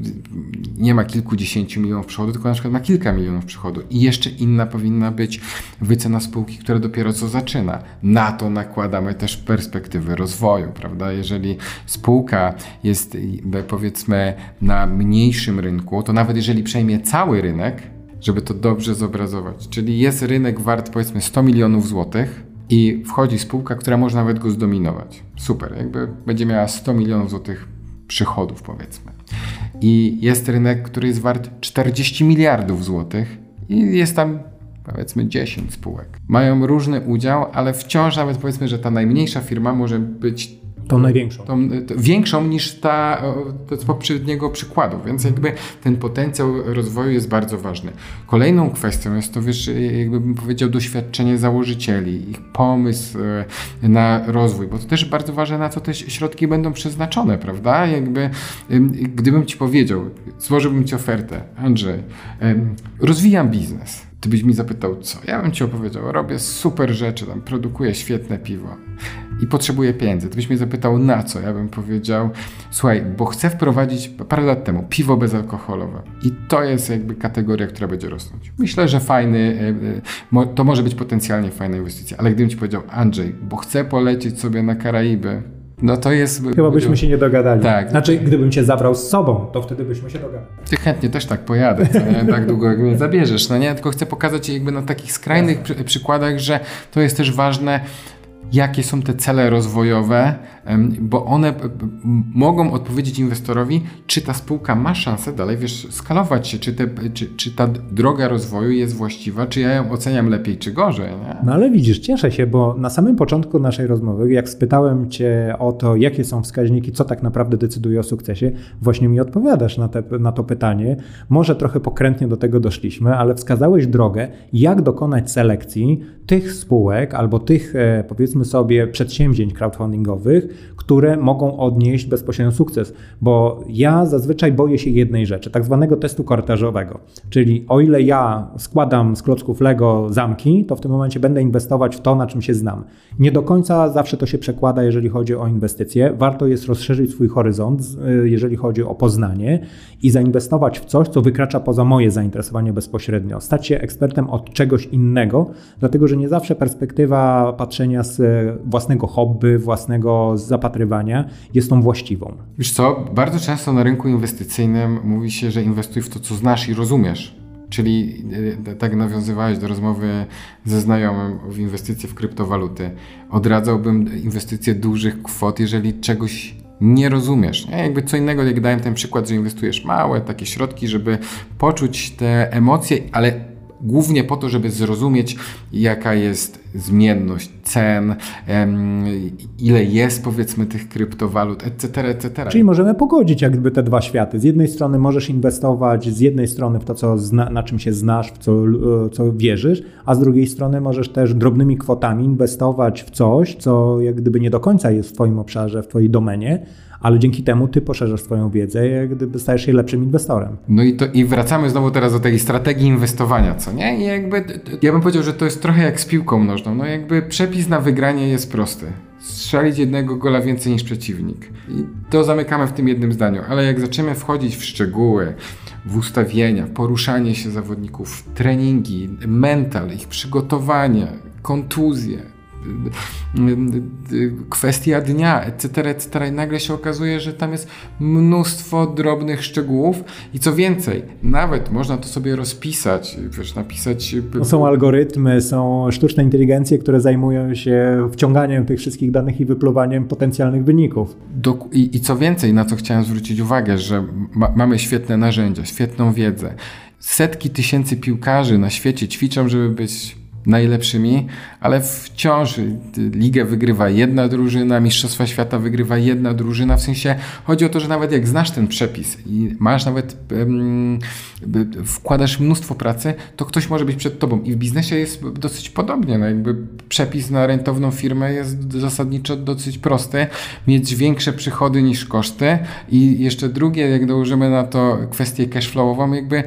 nie ma kilkudziesięciu milionów przychodu, tylko na przykład ma kilka milionów przychodu. I jeszcze inna powinna być wycena spółki, która dopiero co zaczyna. Na to nakładamy też perspektywy rozwoju, prawda? Jeżeli spółka jest powiedzmy na mniejszym rynku, to nawet jeżeli przejmie cały rynek, żeby to dobrze zobrazować. Czyli jest rynek wart powiedzmy 100 milionów złotych, i wchodzi spółka, która może nawet go zdominować. Super, jakby będzie miała 100 milionów złotych przychodów, powiedzmy. I jest rynek, który jest wart 40 miliardów złotych i jest tam powiedzmy 10 spółek. Mają różny udział, ale wciąż nawet powiedzmy, że ta najmniejsza firma może być Tą największą. Tą, większą niż ta z poprzedniego przykładu, więc jakby ten potencjał rozwoju jest bardzo ważny. Kolejną kwestią jest to, wiesz, jakby bym powiedział, doświadczenie założycieli, ich pomysł e, na rozwój, bo to też bardzo ważne, na co te środki będą przeznaczone, prawda? Jakby, gdybym ci powiedział, złożyłbym ci ofertę, Andrzej, rozwijam biznes, ty byś mi zapytał, co? Ja bym ci opowiedział, robię super rzeczy, tam produkuję świetne piwo. i potrzebuję pieniędzy, to byś mnie zapytał na co? Ja bym powiedział, słuchaj, bo chcę wprowadzić parę lat temu piwo bezalkoholowe i to jest jakby kategoria, która będzie rosnąć. Myślę, że fajny, e, e, to może być potencjalnie fajna inwestycja, ale gdybym ci powiedział, Andrzej, bo chcę polecieć sobie na Karaiby, no to jest. Chyba byśmy się nie dogadali. Tak. Znaczy, gdybym cię zabrał z sobą, to wtedy byśmy się dogadali. Ty chętnie też tak pojadę, co nie? tak długo jak mnie zabierzesz. No nie, tylko chcę pokazać jakby na takich skrajnych przy, przykładach, że to jest też ważne, jakie są te cele rozwojowe, bo one mogą odpowiedzieć inwestorowi, czy ta spółka ma szansę dalej, wiesz, skalować się, czy, te, czy, czy ta droga rozwoju jest właściwa, czy ja ją oceniam lepiej, czy gorzej. Nie? No ale widzisz, cieszę się, bo na samym początku naszej rozmowy, jak spytałem Cię o to, jakie są wskaźniki, co tak naprawdę decyduje o sukcesie, właśnie mi odpowiadasz na, te, na to pytanie. Może trochę pokrętnie do tego doszliśmy, ale wskazałeś drogę, jak dokonać selekcji tych spółek albo tych, e, powiedzmy sobie, przedsięwzięć crowdfundingowych, które mogą odnieść bezpośrednio sukces. Bo ja zazwyczaj boję się jednej rzeczy, tak zwanego testu korytarzowego. Czyli o ile ja składam z klocków Lego zamki, to w tym momencie będę inwestować w to, na czym się znam. Nie do końca zawsze to się przekłada, jeżeli chodzi o inwestycje. Warto jest rozszerzyć swój horyzont, e, jeżeli chodzi o poznanie i zainwestować w coś, co wykracza poza moje zainteresowanie bezpośrednio. Stać się ekspertem od czegoś innego, dlatego że nie zawsze perspektywa patrzenia z własnego hobby, własnego zapatrywania jest tą właściwą. Wiesz co, bardzo często na rynku inwestycyjnym mówi się, że inwestuj w to, co znasz i rozumiesz. Czyli e, tak nawiązywałeś do rozmowy ze znajomym w inwestycje w kryptowaluty. Odradzałbym inwestycje dużych kwot, jeżeli czegoś nie rozumiesz. Nie? Jakby co innego, jak dałem ten przykład, że inwestujesz małe takie środki, żeby poczuć te emocje, ale głównie po to, żeby zrozumieć, jaka jest zmienność cen, ile jest powiedzmy tych kryptowalut, etc., etc. Czyli możemy pogodzić jakby te dwa światy. Z jednej strony możesz inwestować z jednej strony w to, co zna, na czym się znasz, w co, co wierzysz, a z drugiej strony możesz też drobnymi kwotami inwestować w coś, co jak gdyby nie do końca jest w Twoim obszarze, w Twojej domenie, ale dzięki temu ty poszerzasz swoją wiedzę, jak gdyby stajesz się lepszym inwestorem. No i, to, i wracamy znowu teraz do tej strategii inwestowania, co nie? I jakby, ja bym powiedział, że to jest trochę jak z piłką nożną. No jakby przepis na wygranie jest prosty. Strzelić jednego gola więcej niż przeciwnik. I to zamykamy w tym jednym zdaniu. Ale jak zaczniemy wchodzić w szczegóły, w ustawienia, poruszanie się zawodników, treningi, mental, ich przygotowanie, kontuzje, kwestia dnia, etc., etc. I nagle się okazuje, że tam jest mnóstwo drobnych szczegółów i co więcej, nawet można to sobie rozpisać, wiesz, napisać... No są algorytmy, są sztuczne inteligencje, które zajmują się wciąganiem tych wszystkich danych i wypluwaniem potencjalnych wyników. I, i co więcej, na co chciałem zwrócić uwagę, że ma, mamy świetne narzędzia, świetną wiedzę. Setki tysięcy piłkarzy na świecie ćwiczą, żeby być najlepszymi, ale wciąż ligę wygrywa jedna drużyna, Mistrzostwa Świata wygrywa jedna drużyna. W sensie chodzi o to, że nawet jak znasz ten przepis i masz nawet, um, wkładasz mnóstwo pracy, to ktoś może być przed tobą. I w biznesie jest dosyć podobnie. No jakby przepis na rentowną firmę jest zasadniczo dosyć prosty. Mieć większe przychody niż koszty. I jeszcze drugie, jak dołożymy na to kwestię cashflowową, jakby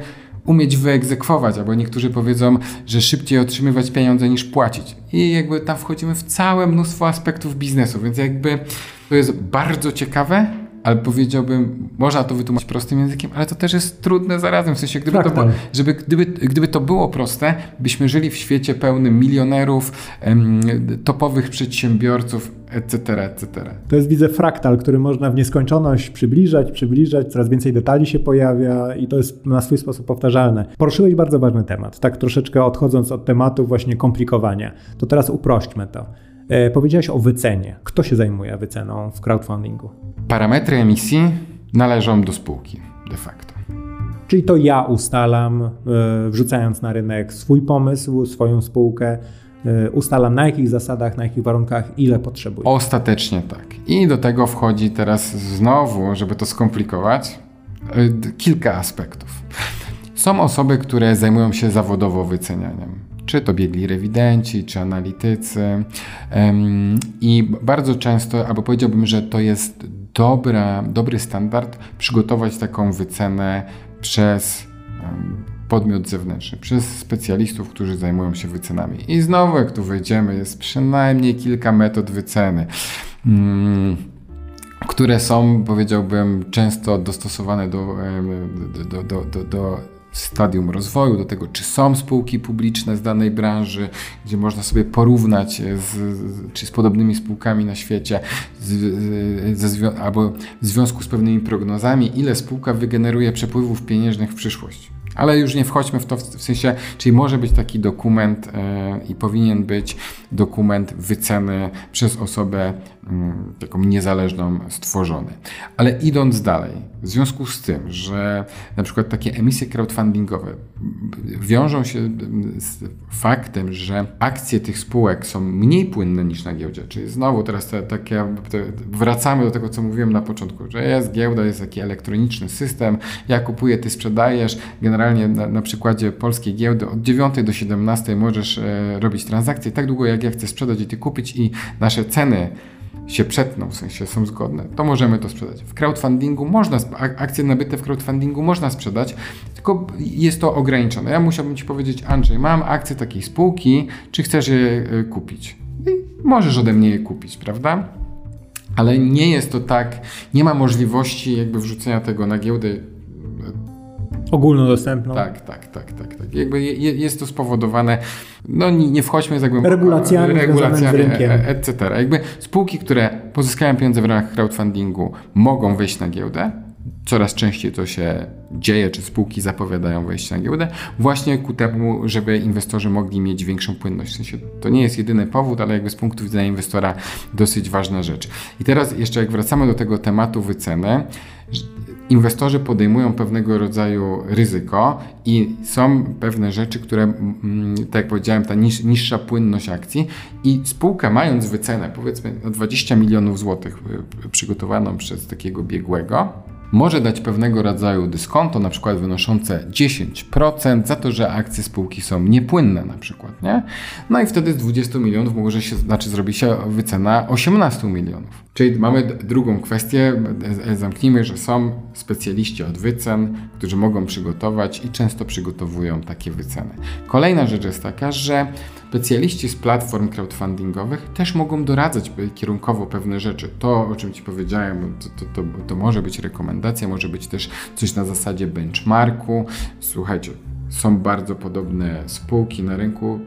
umieć wyegzekwować, albo niektórzy powiedzą, że szybciej otrzymywać pieniądze niż płacić. I jakby tam wchodzimy w całe mnóstwo aspektów biznesu, więc jakby to jest bardzo ciekawe, ale powiedziałbym, można to wytłumaczyć prostym językiem, ale to też jest trudne zarazem. W sensie, gdyby, to, było, żeby, gdyby, gdyby to było proste, byśmy żyli w świecie pełnym milionerów, em, topowych przedsiębiorców, etc., etc. To jest, widzę, fraktal, który można w nieskończoność przybliżać, przybliżać, coraz więcej detali się pojawia i to jest na swój sposób powtarzalne. Poruszyłeś bardzo ważny temat, tak troszeczkę odchodząc od tematu właśnie komplikowania. To teraz uprośćmy to. E, powiedziałeś o wycenie. Kto się zajmuje wyceną w crowdfundingu? Parametry emisji należą do spółki de facto. Czyli to ja ustalam, e, wrzucając na rynek swój pomysł, swoją spółkę, e, ustalam na jakich zasadach, na jakich warunkach, ile potrzebuję. Ostatecznie tak. I do tego wchodzi teraz znowu, żeby to skomplikować, kilka aspektów. Są osoby, które zajmują się zawodowo wycenianiem czy to biegli rewidenci, czy analitycy. I bardzo często, albo powiedziałbym, że to jest dobra, dobry standard przygotować taką wycenę przez podmiot zewnętrzny, przez specjalistów, którzy zajmują się wycenami. I znowu, jak tu wejdziemy, jest przynajmniej kilka metod wyceny. Hmm które są, powiedziałbym, często dostosowane do, do, do, do, do stadium rozwoju, do tego, czy są spółki publiczne z danej branży, gdzie można sobie porównać z, czy z podobnymi spółkami na świecie, z, ze, albo w związku z pewnymi prognozami, ile spółka wygeneruje przepływów pieniężnych w przyszłość. Ale już nie wchodźmy w to w, sensie, czyli może być taki dokument e, i powinien być dokument wyceny przez osobę taką niezależną stworzony. Ale idąc dalej, w związku z tym, że na przykład takie emisje crowdfundingowe wiążą się z faktem, że akcje tych spółek są mniej płynne niż na giełdzie, czyli znowu teraz te, takie, te, wracamy do tego, co mówiłem na początku, że jest giełda, jest taki elektroniczny system, ja kupuję, ty sprzedajesz, generalnie na, na przykładzie polskiej giełdy od 9 do 17 możesz e, robić transakcje tak długo, jak ja chcę sprzedać i ty kupić i nasze ceny się przetną, w sensie są zgodne, to możemy to sprzedać. W crowdfundingu można, akcje nabyte w crowdfundingu można sprzedać, tylko jest to ograniczone. Ja musiałbym Ci powiedzieć, Andrzej, mam akcje takiej spółki, czy chcesz je e, kupić? I możesz ode mnie je kupić, prawda? Ale nie jest to tak, nie ma możliwości jakby wrzucenia tego na giełdę ogólnodostępną. Tak, tak, tak, tak. tak. Jakby je, jest to spowodowane, no nie, nie wchodźmy za głęboko. Regulacjami, regulacjami e, etc. Jakby spółki, które pozyskają pieniądze w ramach crowdfundingu mogą wejść na giełdę, coraz częściej to się dzieje, czy spółki zapowiadają wejście na giełdę, właśnie ku temu, żeby inwestorzy mogli mieć większą płynność. W sensie to nie jest jedyny powód, ale jakby z punktu widzenia inwestora dosyć ważna rzecz. I teraz jeszcze jak wracamy do tego tematu wyceny, inwestorzy podejmują pewnego rodzaju ryzyko i są pewne rzeczy, które, tak jak powiedziałem, ta niż, niższa płynność akcji i spółka mając wycenę powiedzmy na 20 milionów złotych y, przygotowaną przez takiego biegłego, może dać pewnego rodzaju dyskonto, na przykład wynoszące 10% za to, że akcje spółki są niepłynne na przykład, nie? No i wtedy z 20 milionów może się, znaczy zrobi się wycena 18 milionów. Czyli mamy drugą kwestię, e, zamknijmy, że są specjaliści od wycen, którzy mogą przygotować i często przygotowują takie wyceny. Kolejna rzecz jest taka, że Specjaliści z platform crowdfundingowych też mogą doradzać kierunkowo pewne rzeczy. To, o czym Ci powiedziałem, to, to, to, to może być rekomendacja, może być też coś na zasadzie benchmarku. Słuchajcie, są bardzo podobne spółki na rynku,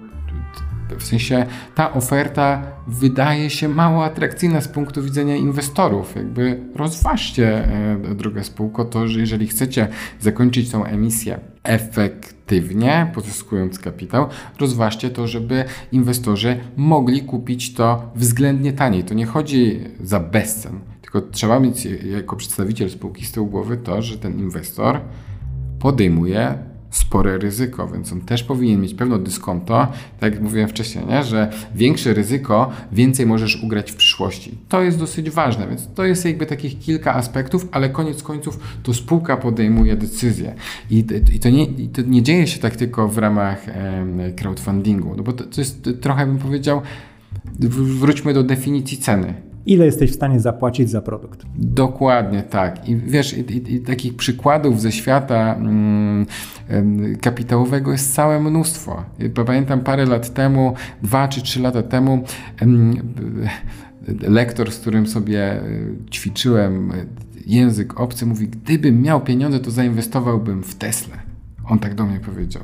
w sensie ta oferta wydaje się mało atrakcyjna z punktu widzenia inwestorów. Jakby rozważcie, e, droga spółko, to, że jeżeli chcecie zakończyć tą emisję efektywnie, pozyskując kapitał, rozważcie to, żeby inwestorzy mogli kupić to względnie taniej. To nie chodzi za bezcen, tylko trzeba mieć jako przedstawiciel spółki z tyłu głowy to, że ten inwestor podejmuje spore ryzyko, więc on też powinien mieć pewno dyskonto, tak jak mówiłem wcześniej, nie? że większe ryzyko, więcej możesz ugrać w przyszłości. To jest dosyć ważne, więc to jest jakby takich kilka aspektów, ale koniec końców to spółka podejmuje decyzję. I, i, to, nie, i to nie dzieje się tak tylko w ramach e, crowdfundingu, no bo to, to jest trochę bym powiedział, wróćmy do definicji ceny ile jesteś w stanie zapłacić za produkt. Dokładnie tak. I wiesz, i, i, takich przykładów ze świata mm, kapitałowego jest całe mnóstwo. Pamiętam parę lat temu, dwa czy trzy lata temu, lektor, z którym sobie e, ćwiczyłem e, język obcy, mówi: Gdybym miał pieniądze, to zainwestowałbym w Tesla. On tak do mnie powiedział.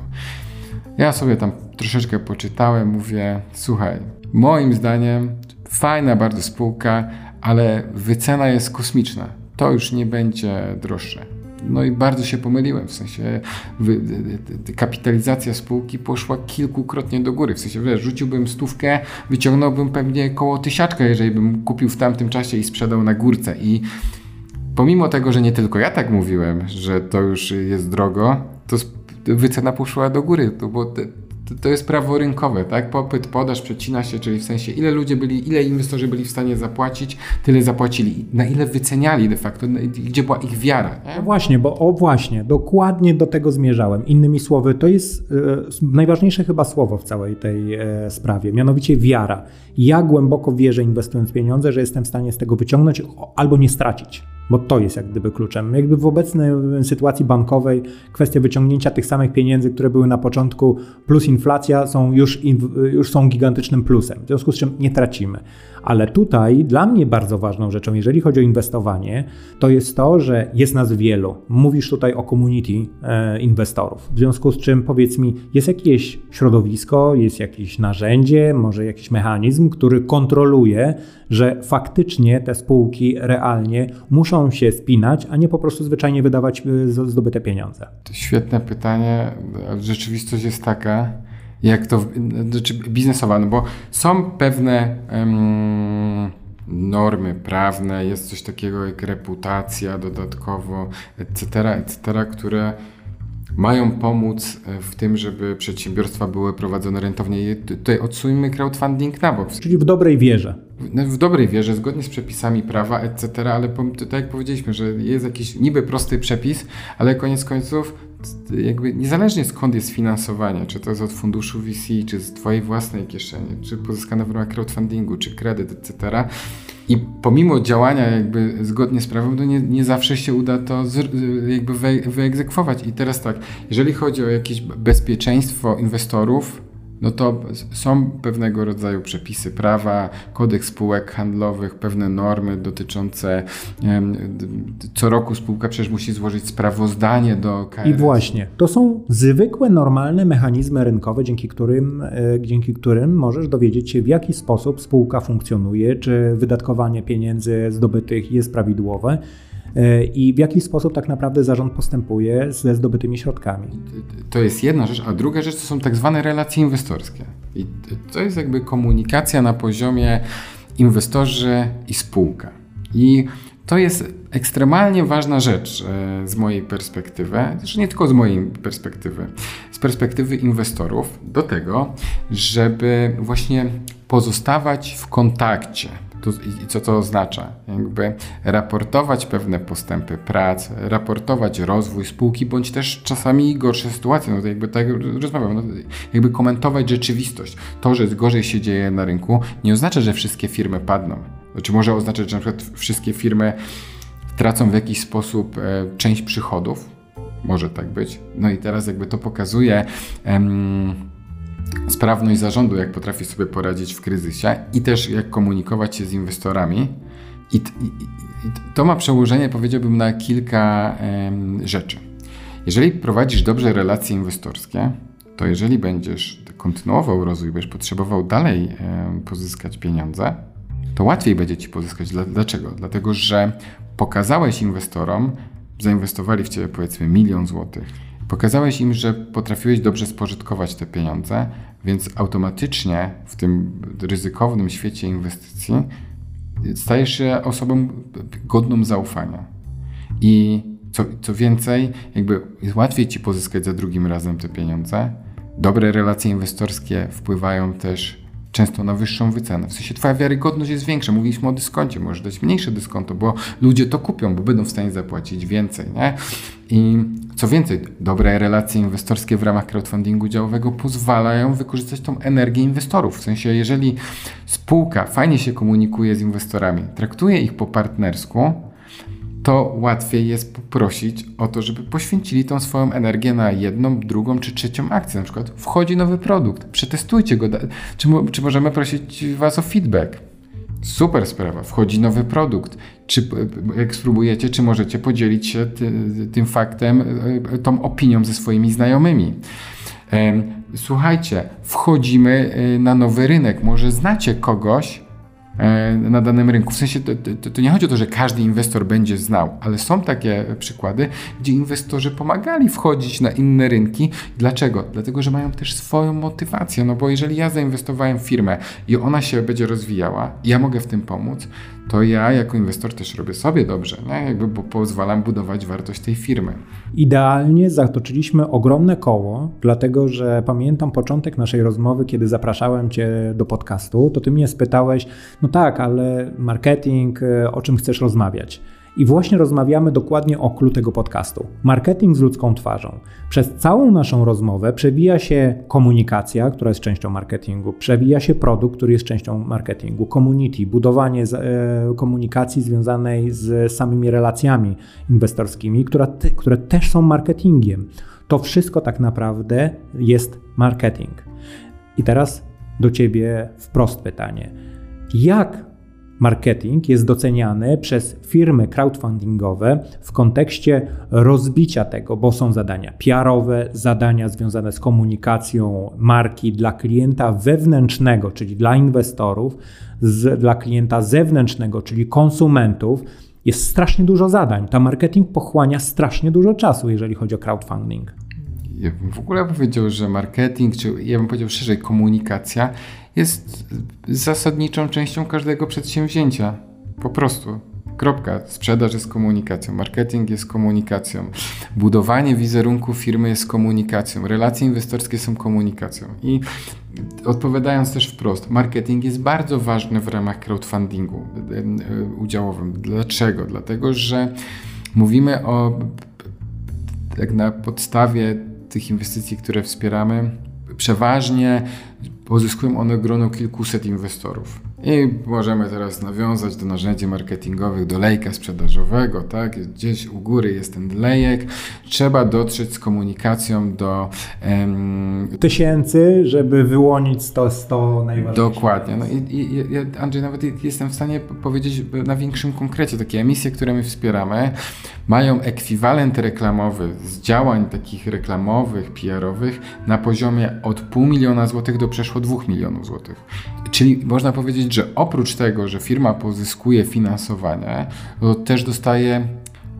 Ja sobie tam troszeczkę poczytałem, mówię: Słuchaj, moim zdaniem Fajna bardzo spółka, ale wycena jest kosmiczna. To już nie będzie droższe. No i bardzo się pomyliłem, w sensie kapitalizacja spółki poszła kilkukrotnie do góry. W sensie, wiesz, rzuciłbym stówkę, wyciągnąłbym pewnie koło tysiaczka, jeżeli bym kupił w tamtym czasie i sprzedał na górce. I pomimo tego, że nie tylko ja tak mówiłem, że to już jest drogo, to wycena poszła do góry, bo te, to, jest prawo rynkowe, tak? Popyt, podaż przecina się, czyli w sensie ile ludzie byli, ile inwestorzy byli w stanie zapłacić, tyle zapłacili. Na ile wyceniali de facto, gdzie była ich wiara. Nie? No właśnie, bo o właśnie, dokładnie do tego zmierzałem. Innymi słowy, to jest e, najważniejsze chyba słowo w całej tej e, sprawie, mianowicie wiara. Ja głęboko wierzę inwestując pieniądze, że jestem w stanie z tego wyciągnąć albo nie stracić. Bo to jest jak gdyby kluczem. Jakby w obecnej sytuacji bankowej kwestia wyciągnięcia tych samych pieniędzy, które były na początku, plus inflacja są już, już są gigantycznym plusem, w związku z czym nie tracimy. Ale tutaj dla mnie bardzo ważną rzeczą, jeżeli chodzi o inwestowanie, to jest to, że jest nas wielu. Mówisz tutaj o community e, inwestorów. W związku z czym powiedz mi, jest jakieś środowisko, jest jakieś narzędzie, może jakiś mechanizm, który kontroluje, że faktycznie te spółki realnie muszą się spinać, a nie po prostu zwyczajnie wydawać e, zdobyte pieniądze? To świetne pytanie. Rzeczywistość jest taka, jak to znaczy biznesowa, no bo są pewne um, normy prawne, jest coś takiego jak reputacja dodatkowo, etc., etc., które mają pomóc e, w tym, żeby przedsiębiorstwa były prowadzone rentownie. I tutaj odsuńmy crowdfunding na bok. Czyli w dobrej wierze. W, w dobrej wierze, zgodnie z przepisami prawa, etc., ale tak jak powiedzieliśmy, że jest jakiś niby prosty przepis, ale koniec końców jakby niezależnie skąd jest finansowanie, czy to jest od funduszu VC, czy z twojej własnej kieszeni, czy pozyskane w ramach crowdfundingu, czy kredyt, etc., i pomimo działania jakby zgodnie z prawem, to nie, nie zawsze się uda to z, jakby wy, wyegzekwować. I teraz tak, jeżeli chodzi o jakieś bezpieczeństwo inwestorów, no to są pewnego rodzaju przepisy prawa, kodeks spółek handlowych, pewne normy dotyczące co roku spółka przecież musi złożyć sprawozdanie do KRS. I właśnie, to są zwykłe, normalne mechanizmy rynkowe, dzięki którym, e, dzięki którym możesz dowiedzieć się, w jaki sposób spółka funkcjonuje, czy wydatkowanie pieniędzy zdobytych jest prawidłowe i w jaki sposób tak naprawdę zarząd postępuje ze zdobytymi środkami. To jest jedna rzecz, a druga rzecz to są tak zwane relacje inwestorskie. I to jest jakby komunikacja na poziomie inwestorzy i spółka. I to jest ekstremalnie ważna rzecz e, z mojej perspektywy, zresztą nie tylko z mojej perspektywy, z perspektywy inwestorów, do tego, żeby właśnie pozostawać w kontakcie to, I co to oznacza? Jakby raportować pewne postępy prac, raportować rozwój spółki, bądź też czasami gorsze sytuacje. No to jakby tak rozmawiam, no, jakby komentować rzeczywistość. To, że gorzej się dzieje na rynku, nie oznacza, że wszystkie firmy padną. Znaczy może oznaczać, że na przykład wszystkie firmy tracą w jakiś sposób e, część przychodów. Może tak być. No i teraz jakby to pokazuje. Em, sprawność zarządu, jak potrafi sobie poradzić w kryzysie i też jak komunikować się z inwestorami. I, i, i to ma przełożenie, powiedziałbym, na kilka rzeczy. Jeżeli prowadzisz dobrze relacje inwestorskie, to jeżeli będziesz kontynuował rozwój, będziesz potrzebował dalej pozyskać pieniądze, to łatwiej będzie ci pozyskać. Dlaczego? Dlatego, że pokazałeś inwestorom, zainwestowali w ciebie powiedzmy milion złotych Pokazałeś im, że potrafiłeś dobrze spożytkować te pieniądze, więc automatycznie w tym ryzykownym świecie inwestycji stajesz się osobą godną zaufania. I co, co więcej, jakby łatwiej ci pozyskać za drugim razem te pieniądze. Dobre relacje inwestorskie wpływają też często na wyższą wycenę. W sensie twoja wiarygodność jest większa. Mówiliśmy o dyskoncie, możesz dać mniejsze dyskonto, bo ludzie to kupią, bo będą w stanie zapłacić więcej. Nie? I co więcej, dobre relacje inwestorskie w ramach crowdfundingu działowego pozwalają wykorzystać tą energię inwestorów. W sensie, jeżeli spółka fajnie się komunikuje z inwestorami, traktuje ich po partnersku, to łatwiej jest poprosić o to, żeby poświęcili tą swoją energię na jedną, drugą czy trzecią akcję. Na przykład wchodzi nowy produkt, przetestujcie go. Czy, czy możemy prosić Was o feedback? Super sprawa, wchodzi nowy produkt. Czy jak spróbujecie, czy możecie podzielić się ty, tym faktem, e, tą opinią ze swoimi znajomymi? Słuchajcie, wchodzimy e, na nowy rynek. Może znacie kogoś, E, na danym rynku. W sensie to, to, to, nie chodzi o to, że każdy inwestor będzie znał, ale są takie przykłady, gdzie inwestorzy pomagali wchodzić na inne rynki. Dlaczego? Dlatego, że mają też swoją motywację. No bo jeżeli ja zainwestowałem w firmę i ona się będzie rozwijała, ja mogę w tym pomóc, to ja jako inwestor też robię sobie dobrze, nie? Jakby, bo pozwalam budować wartość tej firmy. Idealnie zatoczyliśmy ogromne koło, dlatego że pamiętam początek naszej rozmowy, kiedy zapraszałem Cię do podcastu, to Ty mnie spytałeś, no tak, ale marketing, e, o czym chcesz rozmawiać? I właśnie rozmawiamy dokładnie o klu tego podcastu. Marketing z ludzką twarzą. Przez całą naszą rozmowę przewija się komunikacja, która jest częścią marketingu, przewija się produkt, który jest częścią marketingu, community, budowanie e, komunikacji związanej z samymi relacjami inwestorskimi, które, które też są marketingiem. To wszystko tak naprawdę jest marketing. I teraz do Ciebie wprost pytanie. Jak marketing jest doceniany przez firmy crowdfundingowe w kontekście rozbicia tego, bo są zadania PR-owe, zadania związane z komunikacją marki dla klienta wewnętrznego, czyli dla inwestorów, z, dla klienta zewnętrznego, czyli konsumentów. Jest strasznie dużo zadań. Ta marketing pochłania strasznie dużo czasu, jeżeli chodzi o crowdfunding. Ja bym w ogóle powiedział, że marketing, czy ja bym powiedział szerzej komunikacja jest zasadniczą częścią każdego przedsięwzięcia. Po prostu. Kropka. Sprzedaż jest komunikacją, marketing jest komunikacją, budowanie wizerunku firmy jest komunikacją, relacje inwestorskie są komunikacją. I odpowiadając też wprost, marketing jest bardzo ważny w ramach crowdfundingu udziałowym. Dlaczego? Dlatego, że mówimy o jak na podstawie tych inwestycji, które wspieramy, przeważnie pozyskują one grono kilkuset inwestorów. I możemy teraz nawiązać do narzędzi marketingowych, do lejka sprzedażowego, tak? Gdzieś u góry jest ten lejek. Trzeba dotrzeć z komunikacją do... Um, Tysięcy, żeby wyłonić 100, 100 najważniejszych. Dokładnie. No i, i, Andrzej, nawet jestem w stanie powiedzieć na większym konkrecie. Takie emisje, które my wspieramy, mają ekwiwalent reklamowy z działań takich reklamowych, PR-owych na poziomie od pół miliona złotych do przeszło dwóch milionów złotych. Czyli można powiedzieć, że oprócz tego, że firma pozyskuje finansowanie, to też dostaje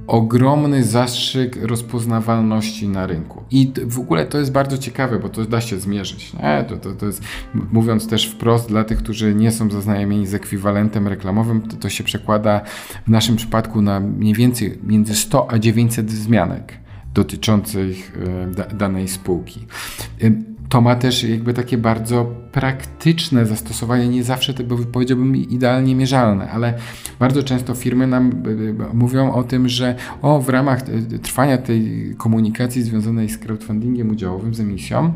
ogromny zastrzyk rozpoznawalności na rynku. I w ogóle to jest bardzo ciekawe, bo to da się zmierzyć. Nie? To, to, to jest, mówiąc też wprost dla tych, którzy nie są zaznajomieni z ekwiwalentem reklamowym, to, to się przekłada w naszym przypadku na mniej więcej między 100 a 900 wzmianek dotyczących e, danej spółki to ma też jakby takie bardzo praktyczne zastosowanie, nie zawsze to powiedziałbym idealnie mierzalne, ale bardzo często firmy nam e, e, mówią o tym, że o, w ramach e, trwania tej komunikacji związanej z crowdfundingiem udziałowym, z emisją,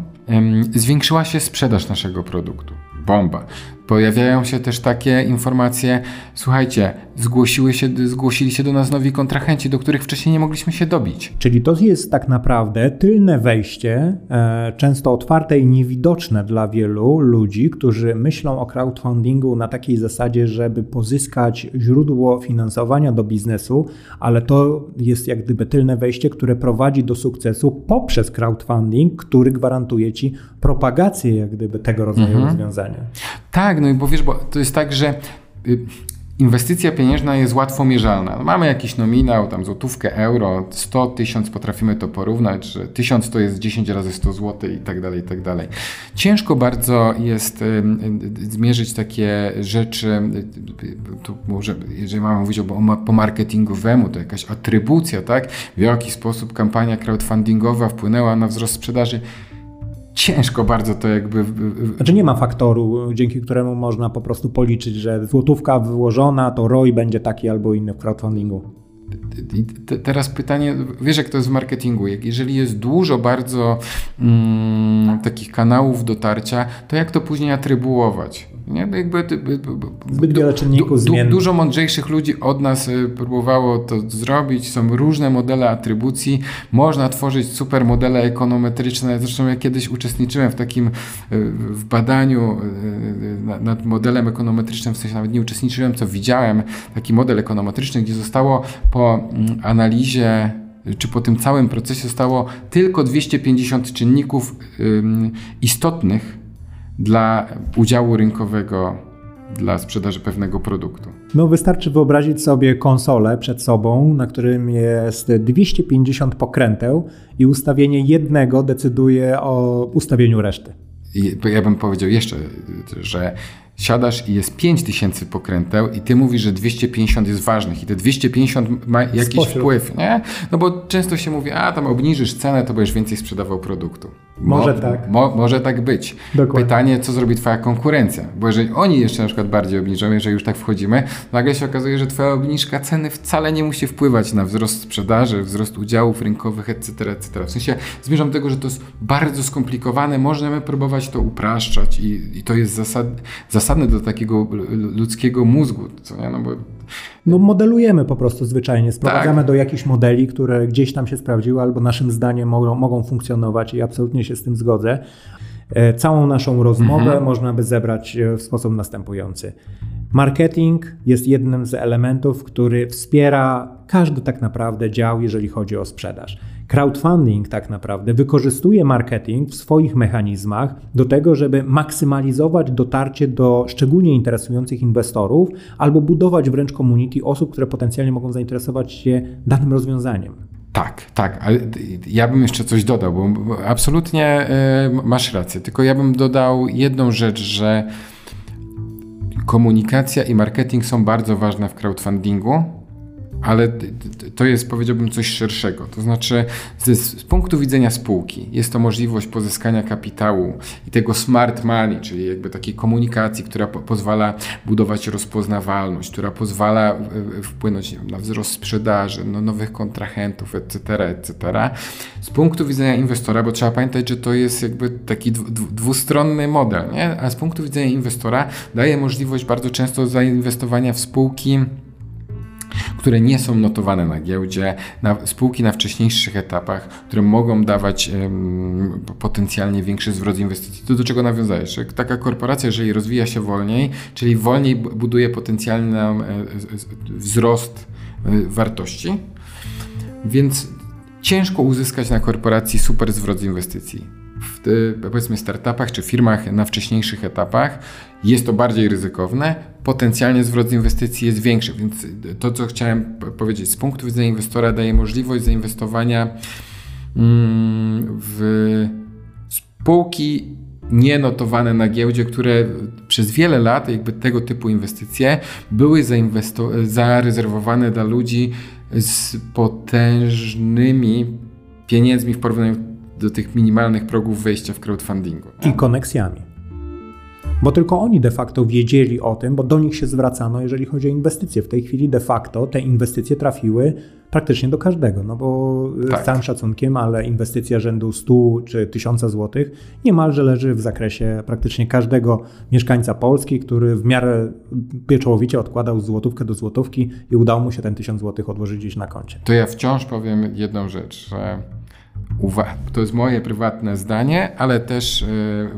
zwiększyła się sprzedaż naszego produktu. Bomba. Pojawiają się też takie informacje, słuchajcie, zgłosiły się, zgłosili się do nas nowi kontrahenci, do których wcześniej nie mogliśmy się dobić. Czyli to jest tak naprawdę tylne wejście, e, często otwarte i niewidoczne dla wielu ludzi, którzy myślą o crowdfundingu na takiej zasadzie, żeby pozyskać źródło finansowania do biznesu, ale to jest jak gdyby tylne wejście, które prowadzi do sukcesu poprzez crowdfunding, który gwarantuje ci propagację jak gdyby tego rodzaju mhm. rozwiązania. Tak, no i bo wiesz, bo to jest tak, że y, inwestycja pieniężna jest łatwo mierzalna. No mamy jakiś nominał, tam złotówkę, euro, 100, 1000, potrafimy to porównać, że 1000 to jest 10 razy 100 zł i tak dalej, i tak dalej. Ciężko bardzo jest y, y, zmierzyć takie rzeczy, tu może, jeżeli mamy mówić o, po marketingowemu, to jakaś atrybucja, tak? W jaki sposób kampania crowdfundingowa wpłynęła na wzrost sprzedaży ciężko bardzo to jakby. Znaczy nie ma faktoru, dzięki któremu można po prostu policzyć, że złotówka wyłożona, to ROI będzie taki albo inny w crowdfundingu. Teraz pytanie, wiesz jak to jest w marketingu, jeżeli jest dużo bardzo mm, takich kanałów dotarcia, to jak to później atrybuować? Nie? No jakby, Zbyt wiele czynników du, du, Dużo mądrzejszych ludzi od nas y, próbowało to zrobić. Są różne modele atrybucji. Można tworzyć super modele ekonometryczne. Zresztą ja kiedyś uczestniczyłem w takim y, w badaniu y, nad modelem ekonometrycznym, w sensie nawet nie uczestniczyłem, co widziałem, taki model ekonometryczny, gdzie zostało po mm, analizie czy po tym całym procesie zostało tylko 250 czynników istotnych dla udziału rynkowego dla sprzedaży pewnego produktu. No wystarczy wyobrazić sobie konsolę przed sobą, na którym jest 250 pokręteł i ustawienie jednego decyduje o ustawieniu reszty. Ja bym powiedział jeszcze, że siadasz i jest 5000 pokręteł i ty mówisz, że 250 jest ważnych i te 250 ma jakiś Spośród. wpływ, nie? No bo często się mówi, a tam obniżysz cenę, to będziesz więcej sprzedawał produktu. Może tak. Mo, może tak być. Dokładnie. Pytanie, co zrobi twoja konkurencja? Bo jeżeli oni jeszcze na przykład bardziej obniżą, jeżeli już tak wchodzimy, nagle się okazuje, że twoja obniżka ceny wcale nie musi wpływać na wzrost sprzedaży, wzrost udziałów rynkowych, etc., etc. W sensie zmierzam do tego, że to jest bardzo skomplikowane, możemy próbować to upraszczać i, i to jest zasad, zasadne do takiego ludzkiego mózgu, co nie? No bo no modelujemy po prostu zwyczajnie, sprowadzamy tak. do jakichś modeli, które gdzieś tam się sprawdziły albo naszym zdaniem mogą, mogą funkcjonować i absolutnie się z tym zgodzę. E, całą naszą rozmowę mhm. można by zebrać e, w sposób następujący. Marketing jest jednym z elementów, który wspiera każdy tak naprawdę dział, jeżeli chodzi o sprzedaż. Crowdfunding tak naprawdę wykorzystuje marketing w swoich mechanizmach do tego, żeby maksymalizować dotarcie do szczególnie interesujących inwestorów albo budować wręcz community osób, które potencjalnie mogą zainteresować się danym rozwiązaniem. Tak, tak, ale ja bym jeszcze coś dodał, bo absolutnie masz rację, tylko ja bym dodał jedną rzecz, że komunikacja i marketing są bardzo ważne w crowdfundingu ale to jest, powiedziałbym, coś szerszego. To znaczy, z, z, punktu widzenia spółki, jest to możliwość pozyskania kapitału i tego smart money, czyli jakby takiej komunikacji, która po, pozwala budować rozpoznawalność, która pozwala wpłynąć na wzrost sprzedaży, no, nowych kontrahentów, etc., etc. Z punktu widzenia inwestora, bo trzeba pamiętać, że to jest jakby taki dwustronny model, nie? a z punktu widzenia inwestora daje możliwość bardzo często zainwestowania w spółki, które nie są notowane na giełdzie, na spółki na wcześniejszych etapach, które mogą dawać um, potencjalnie większy zwrot inwestycji. To do czego nawiązałeś? Że taka korporacja, jeżeli rozwija się wolniej, czyli wolniej buduje potencjalny e, wzrost e, wartości, więc ciężko uzyskać na korporacji super zwrot inwestycji w powiedzmy startupach czy firmach na wcześniejszych etapach. Jest to bardziej ryzykowne, potencjalnie zwrot inwestycji jest większy, więc to, co chciałem powiedzieć, z punktu widzenia inwestora daje możliwość zainwestowania mm, w spółki nienotowane na giełdzie, które przez wiele lat, jakby tego typu inwestycje, były zarezerwowane dla ludzi z potężnymi pieniędzmi w porównaniu do tych minimalnych progów wejścia w crowdfundingu. I koneksjami. Bo tylko oni de facto wiedzieli o tym, bo do nich się zwracano, jeżeli chodzi o inwestycje. W tej chwili de facto te inwestycje trafiły praktycznie do każdego, no bo tak. z całym szacunkiem, ale inwestycja rzędu 100 czy 1000 złotych niemalże leży w zakresie praktycznie każdego mieszkańca Polski, który w miarę pieczołowicie odkładał złotówkę do złotówki i udało mu się ten 1000 złotych odłożyć gdzieś na koncie. To ja wciąż powiem jedną rzecz, że to jest moje prywatne zdanie, ale też y,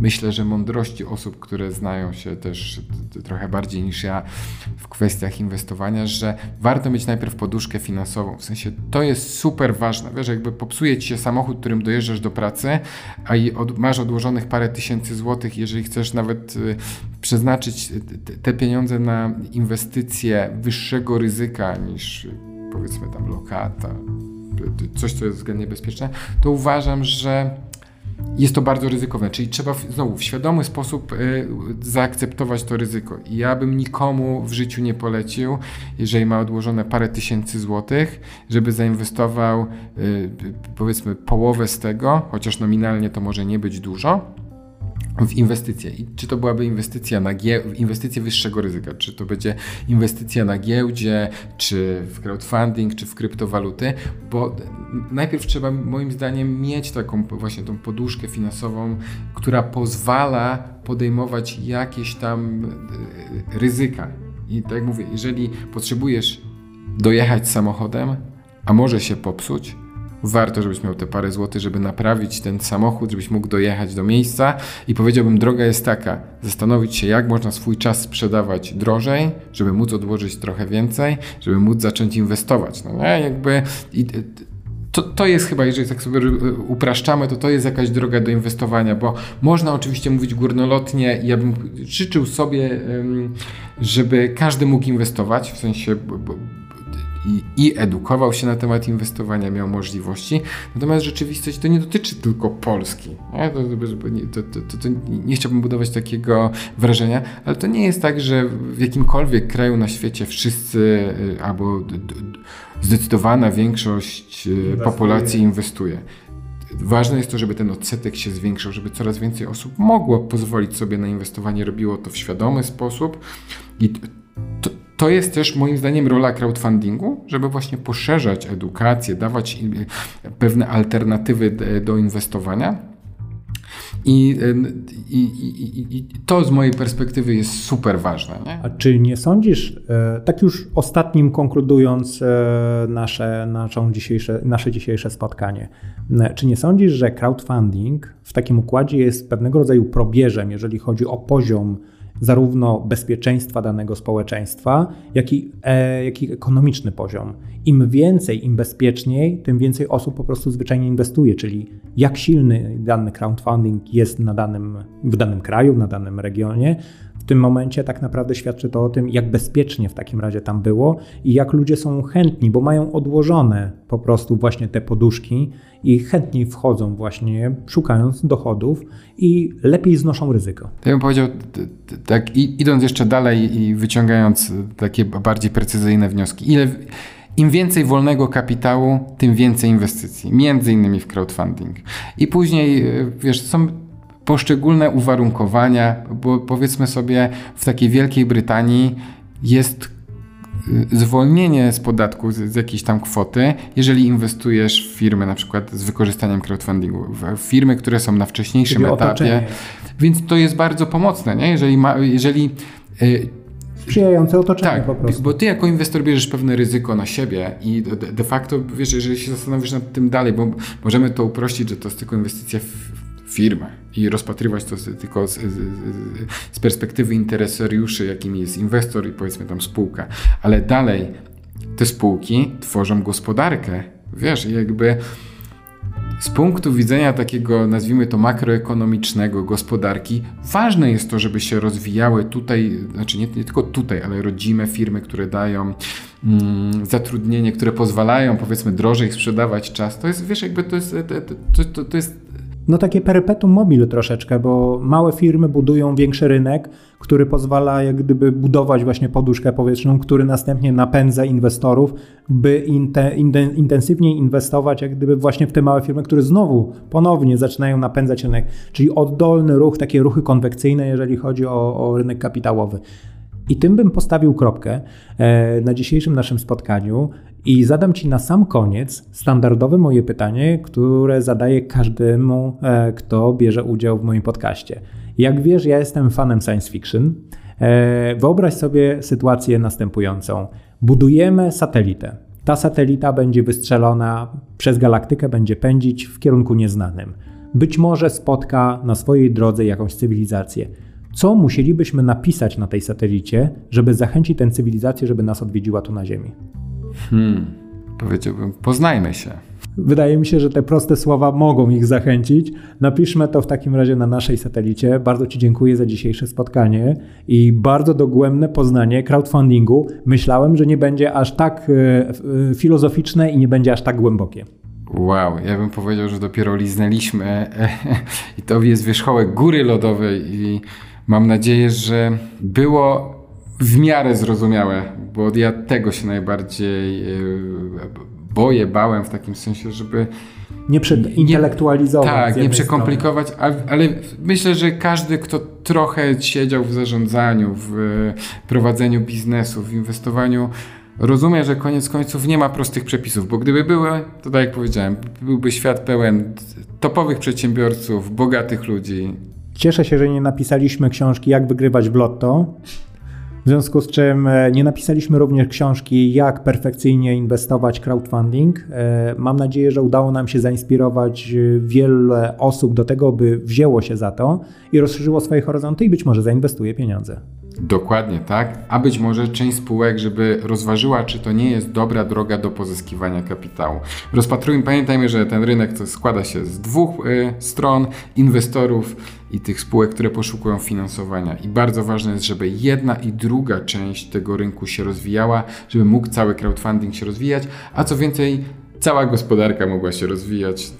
myślę, że mądrości osób, które znają się też trochę bardziej niż ja w kwestiach inwestowania, że warto mieć najpierw poduszkę finansową. W sensie to jest super ważne. Wiesz, jakby popsuje ci się samochód, którym dojeżdżasz do pracy, a od, masz odłożonych parę tysięcy złotych, jeżeli chcesz nawet y, przeznaczyć te pieniądze na inwestycje wyższego ryzyka niż powiedzmy tam lokata, coś, co jest względnie bezpieczne, to uważam, że jest to bardzo ryzykowne, czyli trzeba znowu w świadomy sposób y, zaakceptować to ryzyko. I ja bym nikomu w życiu nie polecił, jeżeli ma odłożone parę tysięcy złotych, żeby zainwestował y, powiedzmy połowę z tego, chociaż nominalnie to może nie być dużo, w inwestycje. I czy to byłaby inwestycja na gie- inwestycje wyższego ryzyka, czy to będzie inwestycja na giełdzie, czy w crowdfunding, czy w kryptowaluty, bo najpierw trzeba moim zdaniem mieć taką właśnie tą poduszkę finansową, która pozwala podejmować jakieś tam e, ryzyka. I tak jak mówię, jeżeli potrzebujesz dojechać samochodem, a może się popsuć, warto, żebyś miał te parę złotych, żeby naprawić ten samochód, żebyś mógł dojechać do miejsca i powiedziałbym, droga jest taka, zastanowić się, jak można swój czas sprzedawać drożej, żeby móc odłożyć trochę więcej, żeby móc zacząć inwestować. No nie, jakby... I, to, to jest chyba, jeżeli tak sobie upraszczamy, to to jest jakaś droga do inwestowania, bo można oczywiście mówić górnolotnie. Ja bym życzył sobie, żeby każdy mógł inwestować, w sensie i, i, edukował się na temat inwestowania, miał możliwości. Natomiast rzeczywistość to nie dotyczy tylko Polski. Nie? To, to, to, to, nie chciałbym budować takiego wrażenia, ale to nie jest tak, że w jakimkolwiek kraju na świecie wszyscy albo zdecydowana większość inwestuje. populacji inwestuje. Ważne jest to, żeby ten odsetek się zwiększał, żeby coraz więcej osób mogło pozwolić sobie na inwestowanie, robiło to w świadomy sposób. I to, to jest też moim zdaniem rola crowdfundingu, żeby właśnie poszerzać edukację, dawać pewne alternatywy do inwestowania i, i, i, I, to z mojej perspektywy jest super ważne. Nie? A czy nie sądzisz, e, tak już ostatnim konkludując e, nasze, naszą dzisiejsze, nasze dzisiejsze spotkanie, czy nie sądzisz, że crowdfunding w takim układzie jest pewnego rodzaju probierzem, jeżeli chodzi o poziom zarówno bezpieczeństwa danego społeczeństwa, jak i, e, jak i ekonomiczny poziom. Im więcej, im bezpieczniej, tym więcej osób po prostu zwyczajnie inwestuje, czyli jak silny dany crowdfunding jest na danym, w danym kraju, na danym regionie, w tym momencie tak naprawdę świadczy to o tym, jak bezpiecznie w takim razie tam było i jak ludzie są chętni, bo mają odłożone po prostu właśnie te poduszki i chętniej wchodzą właśnie szukając dochodów i lepiej znoszą ryzyko. Ja bym powiedział tak, idąc jeszcze dalej i wyciągając takie bardziej precyzyjne wnioski. Ile, im więcej wolnego kapitału, tym więcej inwestycji, między innymi w crowdfunding. I później, wiesz, są poszczególne uwarunkowania, bo powiedzmy sobie w takiej Wielkiej Brytanii jest y, zwolnienie z podatku z, z, jakiejś tam kwoty, jeżeli inwestujesz w firmy na przykład z wykorzystaniem crowdfundingu, w firmy, które są na wcześniejszym Czyli etapie. Otoczenie. Więc to jest bardzo pomocne, nie? jeżeli, ma, jeżeli y, sprzyjające otoczenie tak, po prostu. bo ty jako inwestor bierzesz pewne ryzyko na siebie i de, de facto, wiesz, jeżeli się zastanowisz nad tym dalej, bo możemy to uprościć, że to jest tylko inwestycja w firmę i rozpatrywać to tylko z, z, z perspektywy interesariuszy, jakim jest inwestor i powiedzmy tam spółka. Ale dalej te spółki tworzą gospodarkę. Wiesz, jakby z punktu widzenia takiego, nazwijmy to makroekonomicznego, gospodarki, ważne jest to, żeby się rozwijały tutaj, znaczy nie, nie tylko tutaj, ale rodzime firmy, które dają mm, zatrudnienie, które pozwalają, powiedzmy, drożej sprzedawać czas. To jest, wiesz, jakby to jest, to, to, to jest no takie perpetuum mobile troszeczkę, bo małe firmy budują większy rynek, który pozwala jak gdyby budować właśnie poduszkę powietrzną, który następnie napędza inwestorów, by inte, intensywniej inwestować jak gdyby właśnie w te małe firmy, które znowu ponownie zaczynają napędzać rynek, czyli oddolny ruch, takie ruchy konwekcyjne, jeżeli chodzi o, o rynek kapitałowy. I tym bym postawił kropkę e, na dzisiejszym naszym spotkaniu i zadam Ci na sam koniec standardowe moje pytanie, które zadaję każdemu, e, kto bierze udział w moim podcaście. Jak wiesz, ja jestem fanem science fiction. E, wyobraź sobie sytuację następującą. Budujemy satelitę. Ta satelita będzie wystrzelona przez galaktykę, będzie pędzić w kierunku nieznanym. Być może spotka na swojej drodze jakąś cywilizację. Co musielibyśmy napisać na tej satelicie, żeby zachęcić tę cywilizację, żeby nas odwiedziła tu na Ziemi? Hmm, powiedziałbym, poznajmy się. Wydaje mi się, że te proste słowa mogą ich zachęcić. Napiszmy to w takim razie na naszej satelicie. Bardzo Ci dziękuję za dzisiejsze spotkanie i bardzo dogłębne poznanie crowdfundingu. Myślałem, że nie będzie aż tak e, e, filozoficzne i nie będzie aż tak głębokie. Wow, ja bym powiedział, że dopiero liznęliśmy i to jest wierzchołek góry lodowej i mam nadzieję, że było w miarę zrozumiałe, bo ja tego się najbardziej e, boję, bałem w takim sensie, żeby nie intelektualizować. Tak, nie przekomplikować, ale, ale myślę, że każdy, kto trochę siedział w zarządzaniu, w prowadzeniu biznesu, w inwestowaniu, rozumie, że koniec końców nie ma prostych przepisów, bo gdyby były, to tak jak powiedziałem, byłby świat pełen topowych przedsiębiorców, bogatych ludzi. Cieszę się, że nie napisaliśmy książki Jak wygrywać w lotto, w związku z czym e, nie napisaliśmy również książki, jak perfekcyjnie inwestować crowdfunding. E, mam nadzieję, że udało nam się zainspirować e, wiele osób do tego, by wzięło się za to i rozszerzyło swoje horyzonty i być może zainwestuje pieniądze. Dokładnie tak, a być może część spółek, żeby rozważyła, czy to nie jest dobra droga do pozyskiwania kapitału. Rozpatrujmy, pamiętajmy, że ten rynek to składa się z dwóch y, stron, inwestorów i tych spółek, które poszukują finansowania. I bardzo ważne jest, żeby jedna i druga część tego rynku się rozwijała, żeby mógł cały crowdfunding się rozwijać, a co więcej, cała gospodarka mogła się rozwijać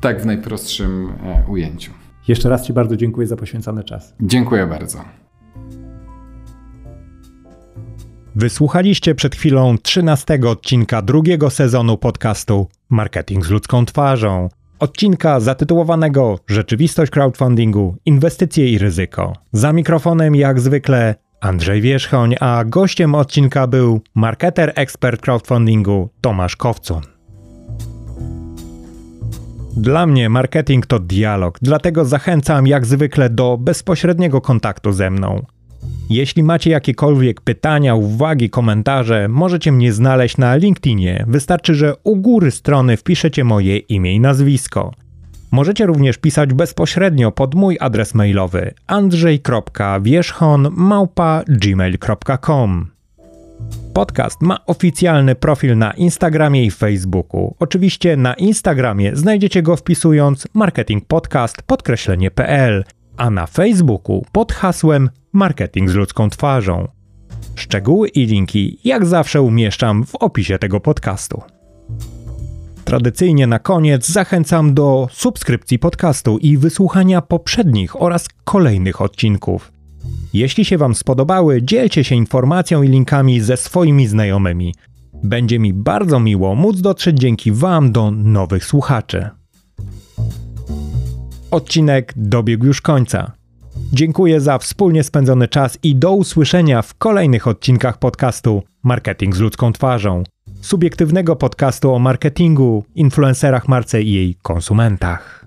tak w najprostszym e, ujęciu. Jeszcze raz Ci bardzo dziękuję za poświęcony czas. Dziękuję bardzo. Wysłuchaliście przed chwilą 13 odcinka drugiego sezonu podcastu Marketing z ludzką twarzą. Odcinka zatytułowanego Rzeczywistość crowdfundingu, inwestycje i ryzyko. Za mikrofonem jak zwykle Andrzej Wierzchoń, a gościem odcinka był marketer ekspert crowdfundingu Tomasz Kowcun. Dla mnie marketing to dialog, dlatego zachęcam jak zwykle do bezpośredniego kontaktu ze mną. Jeśli macie jakiekolwiek pytania, uwagi, komentarze, możecie mnie znaleźć na LinkedInie. Wystarczy, że u góry strony wpiszecie moje imię i nazwisko. Możecie również pisać bezpośrednio pod mój adres mailowy andrzej.wierzchon.gmail.com Podcast ma oficjalny profil na Instagramie i Facebooku. Oczywiście na Instagramie znajdziecie go wpisując marketing podcast podkreślenie.pl, a na Facebooku pod hasłem marketing z ludzką twarzą. Szczegóły i linki jak zawsze umieszczam w opisie tego podcastu. Tradycyjnie na koniec zachęcam do subskrypcji podcastu i wysłuchania poprzednich oraz kolejnych odcinków. Jeśli się Wam spodobały, dzielcie się informacją i linkami ze swoimi znajomymi. Będzie mi bardzo miło móc dotrzeć dzięki Wam do nowych słuchaczy. Odcinek dobiegł już końca. Dziękuję za wspólnie spędzony czas i do usłyszenia w kolejnych odcinkach podcastu Marketing z ludzką twarzą. Subiektywnego podcastu o marketingu, influencerach marce i jej konsumentach.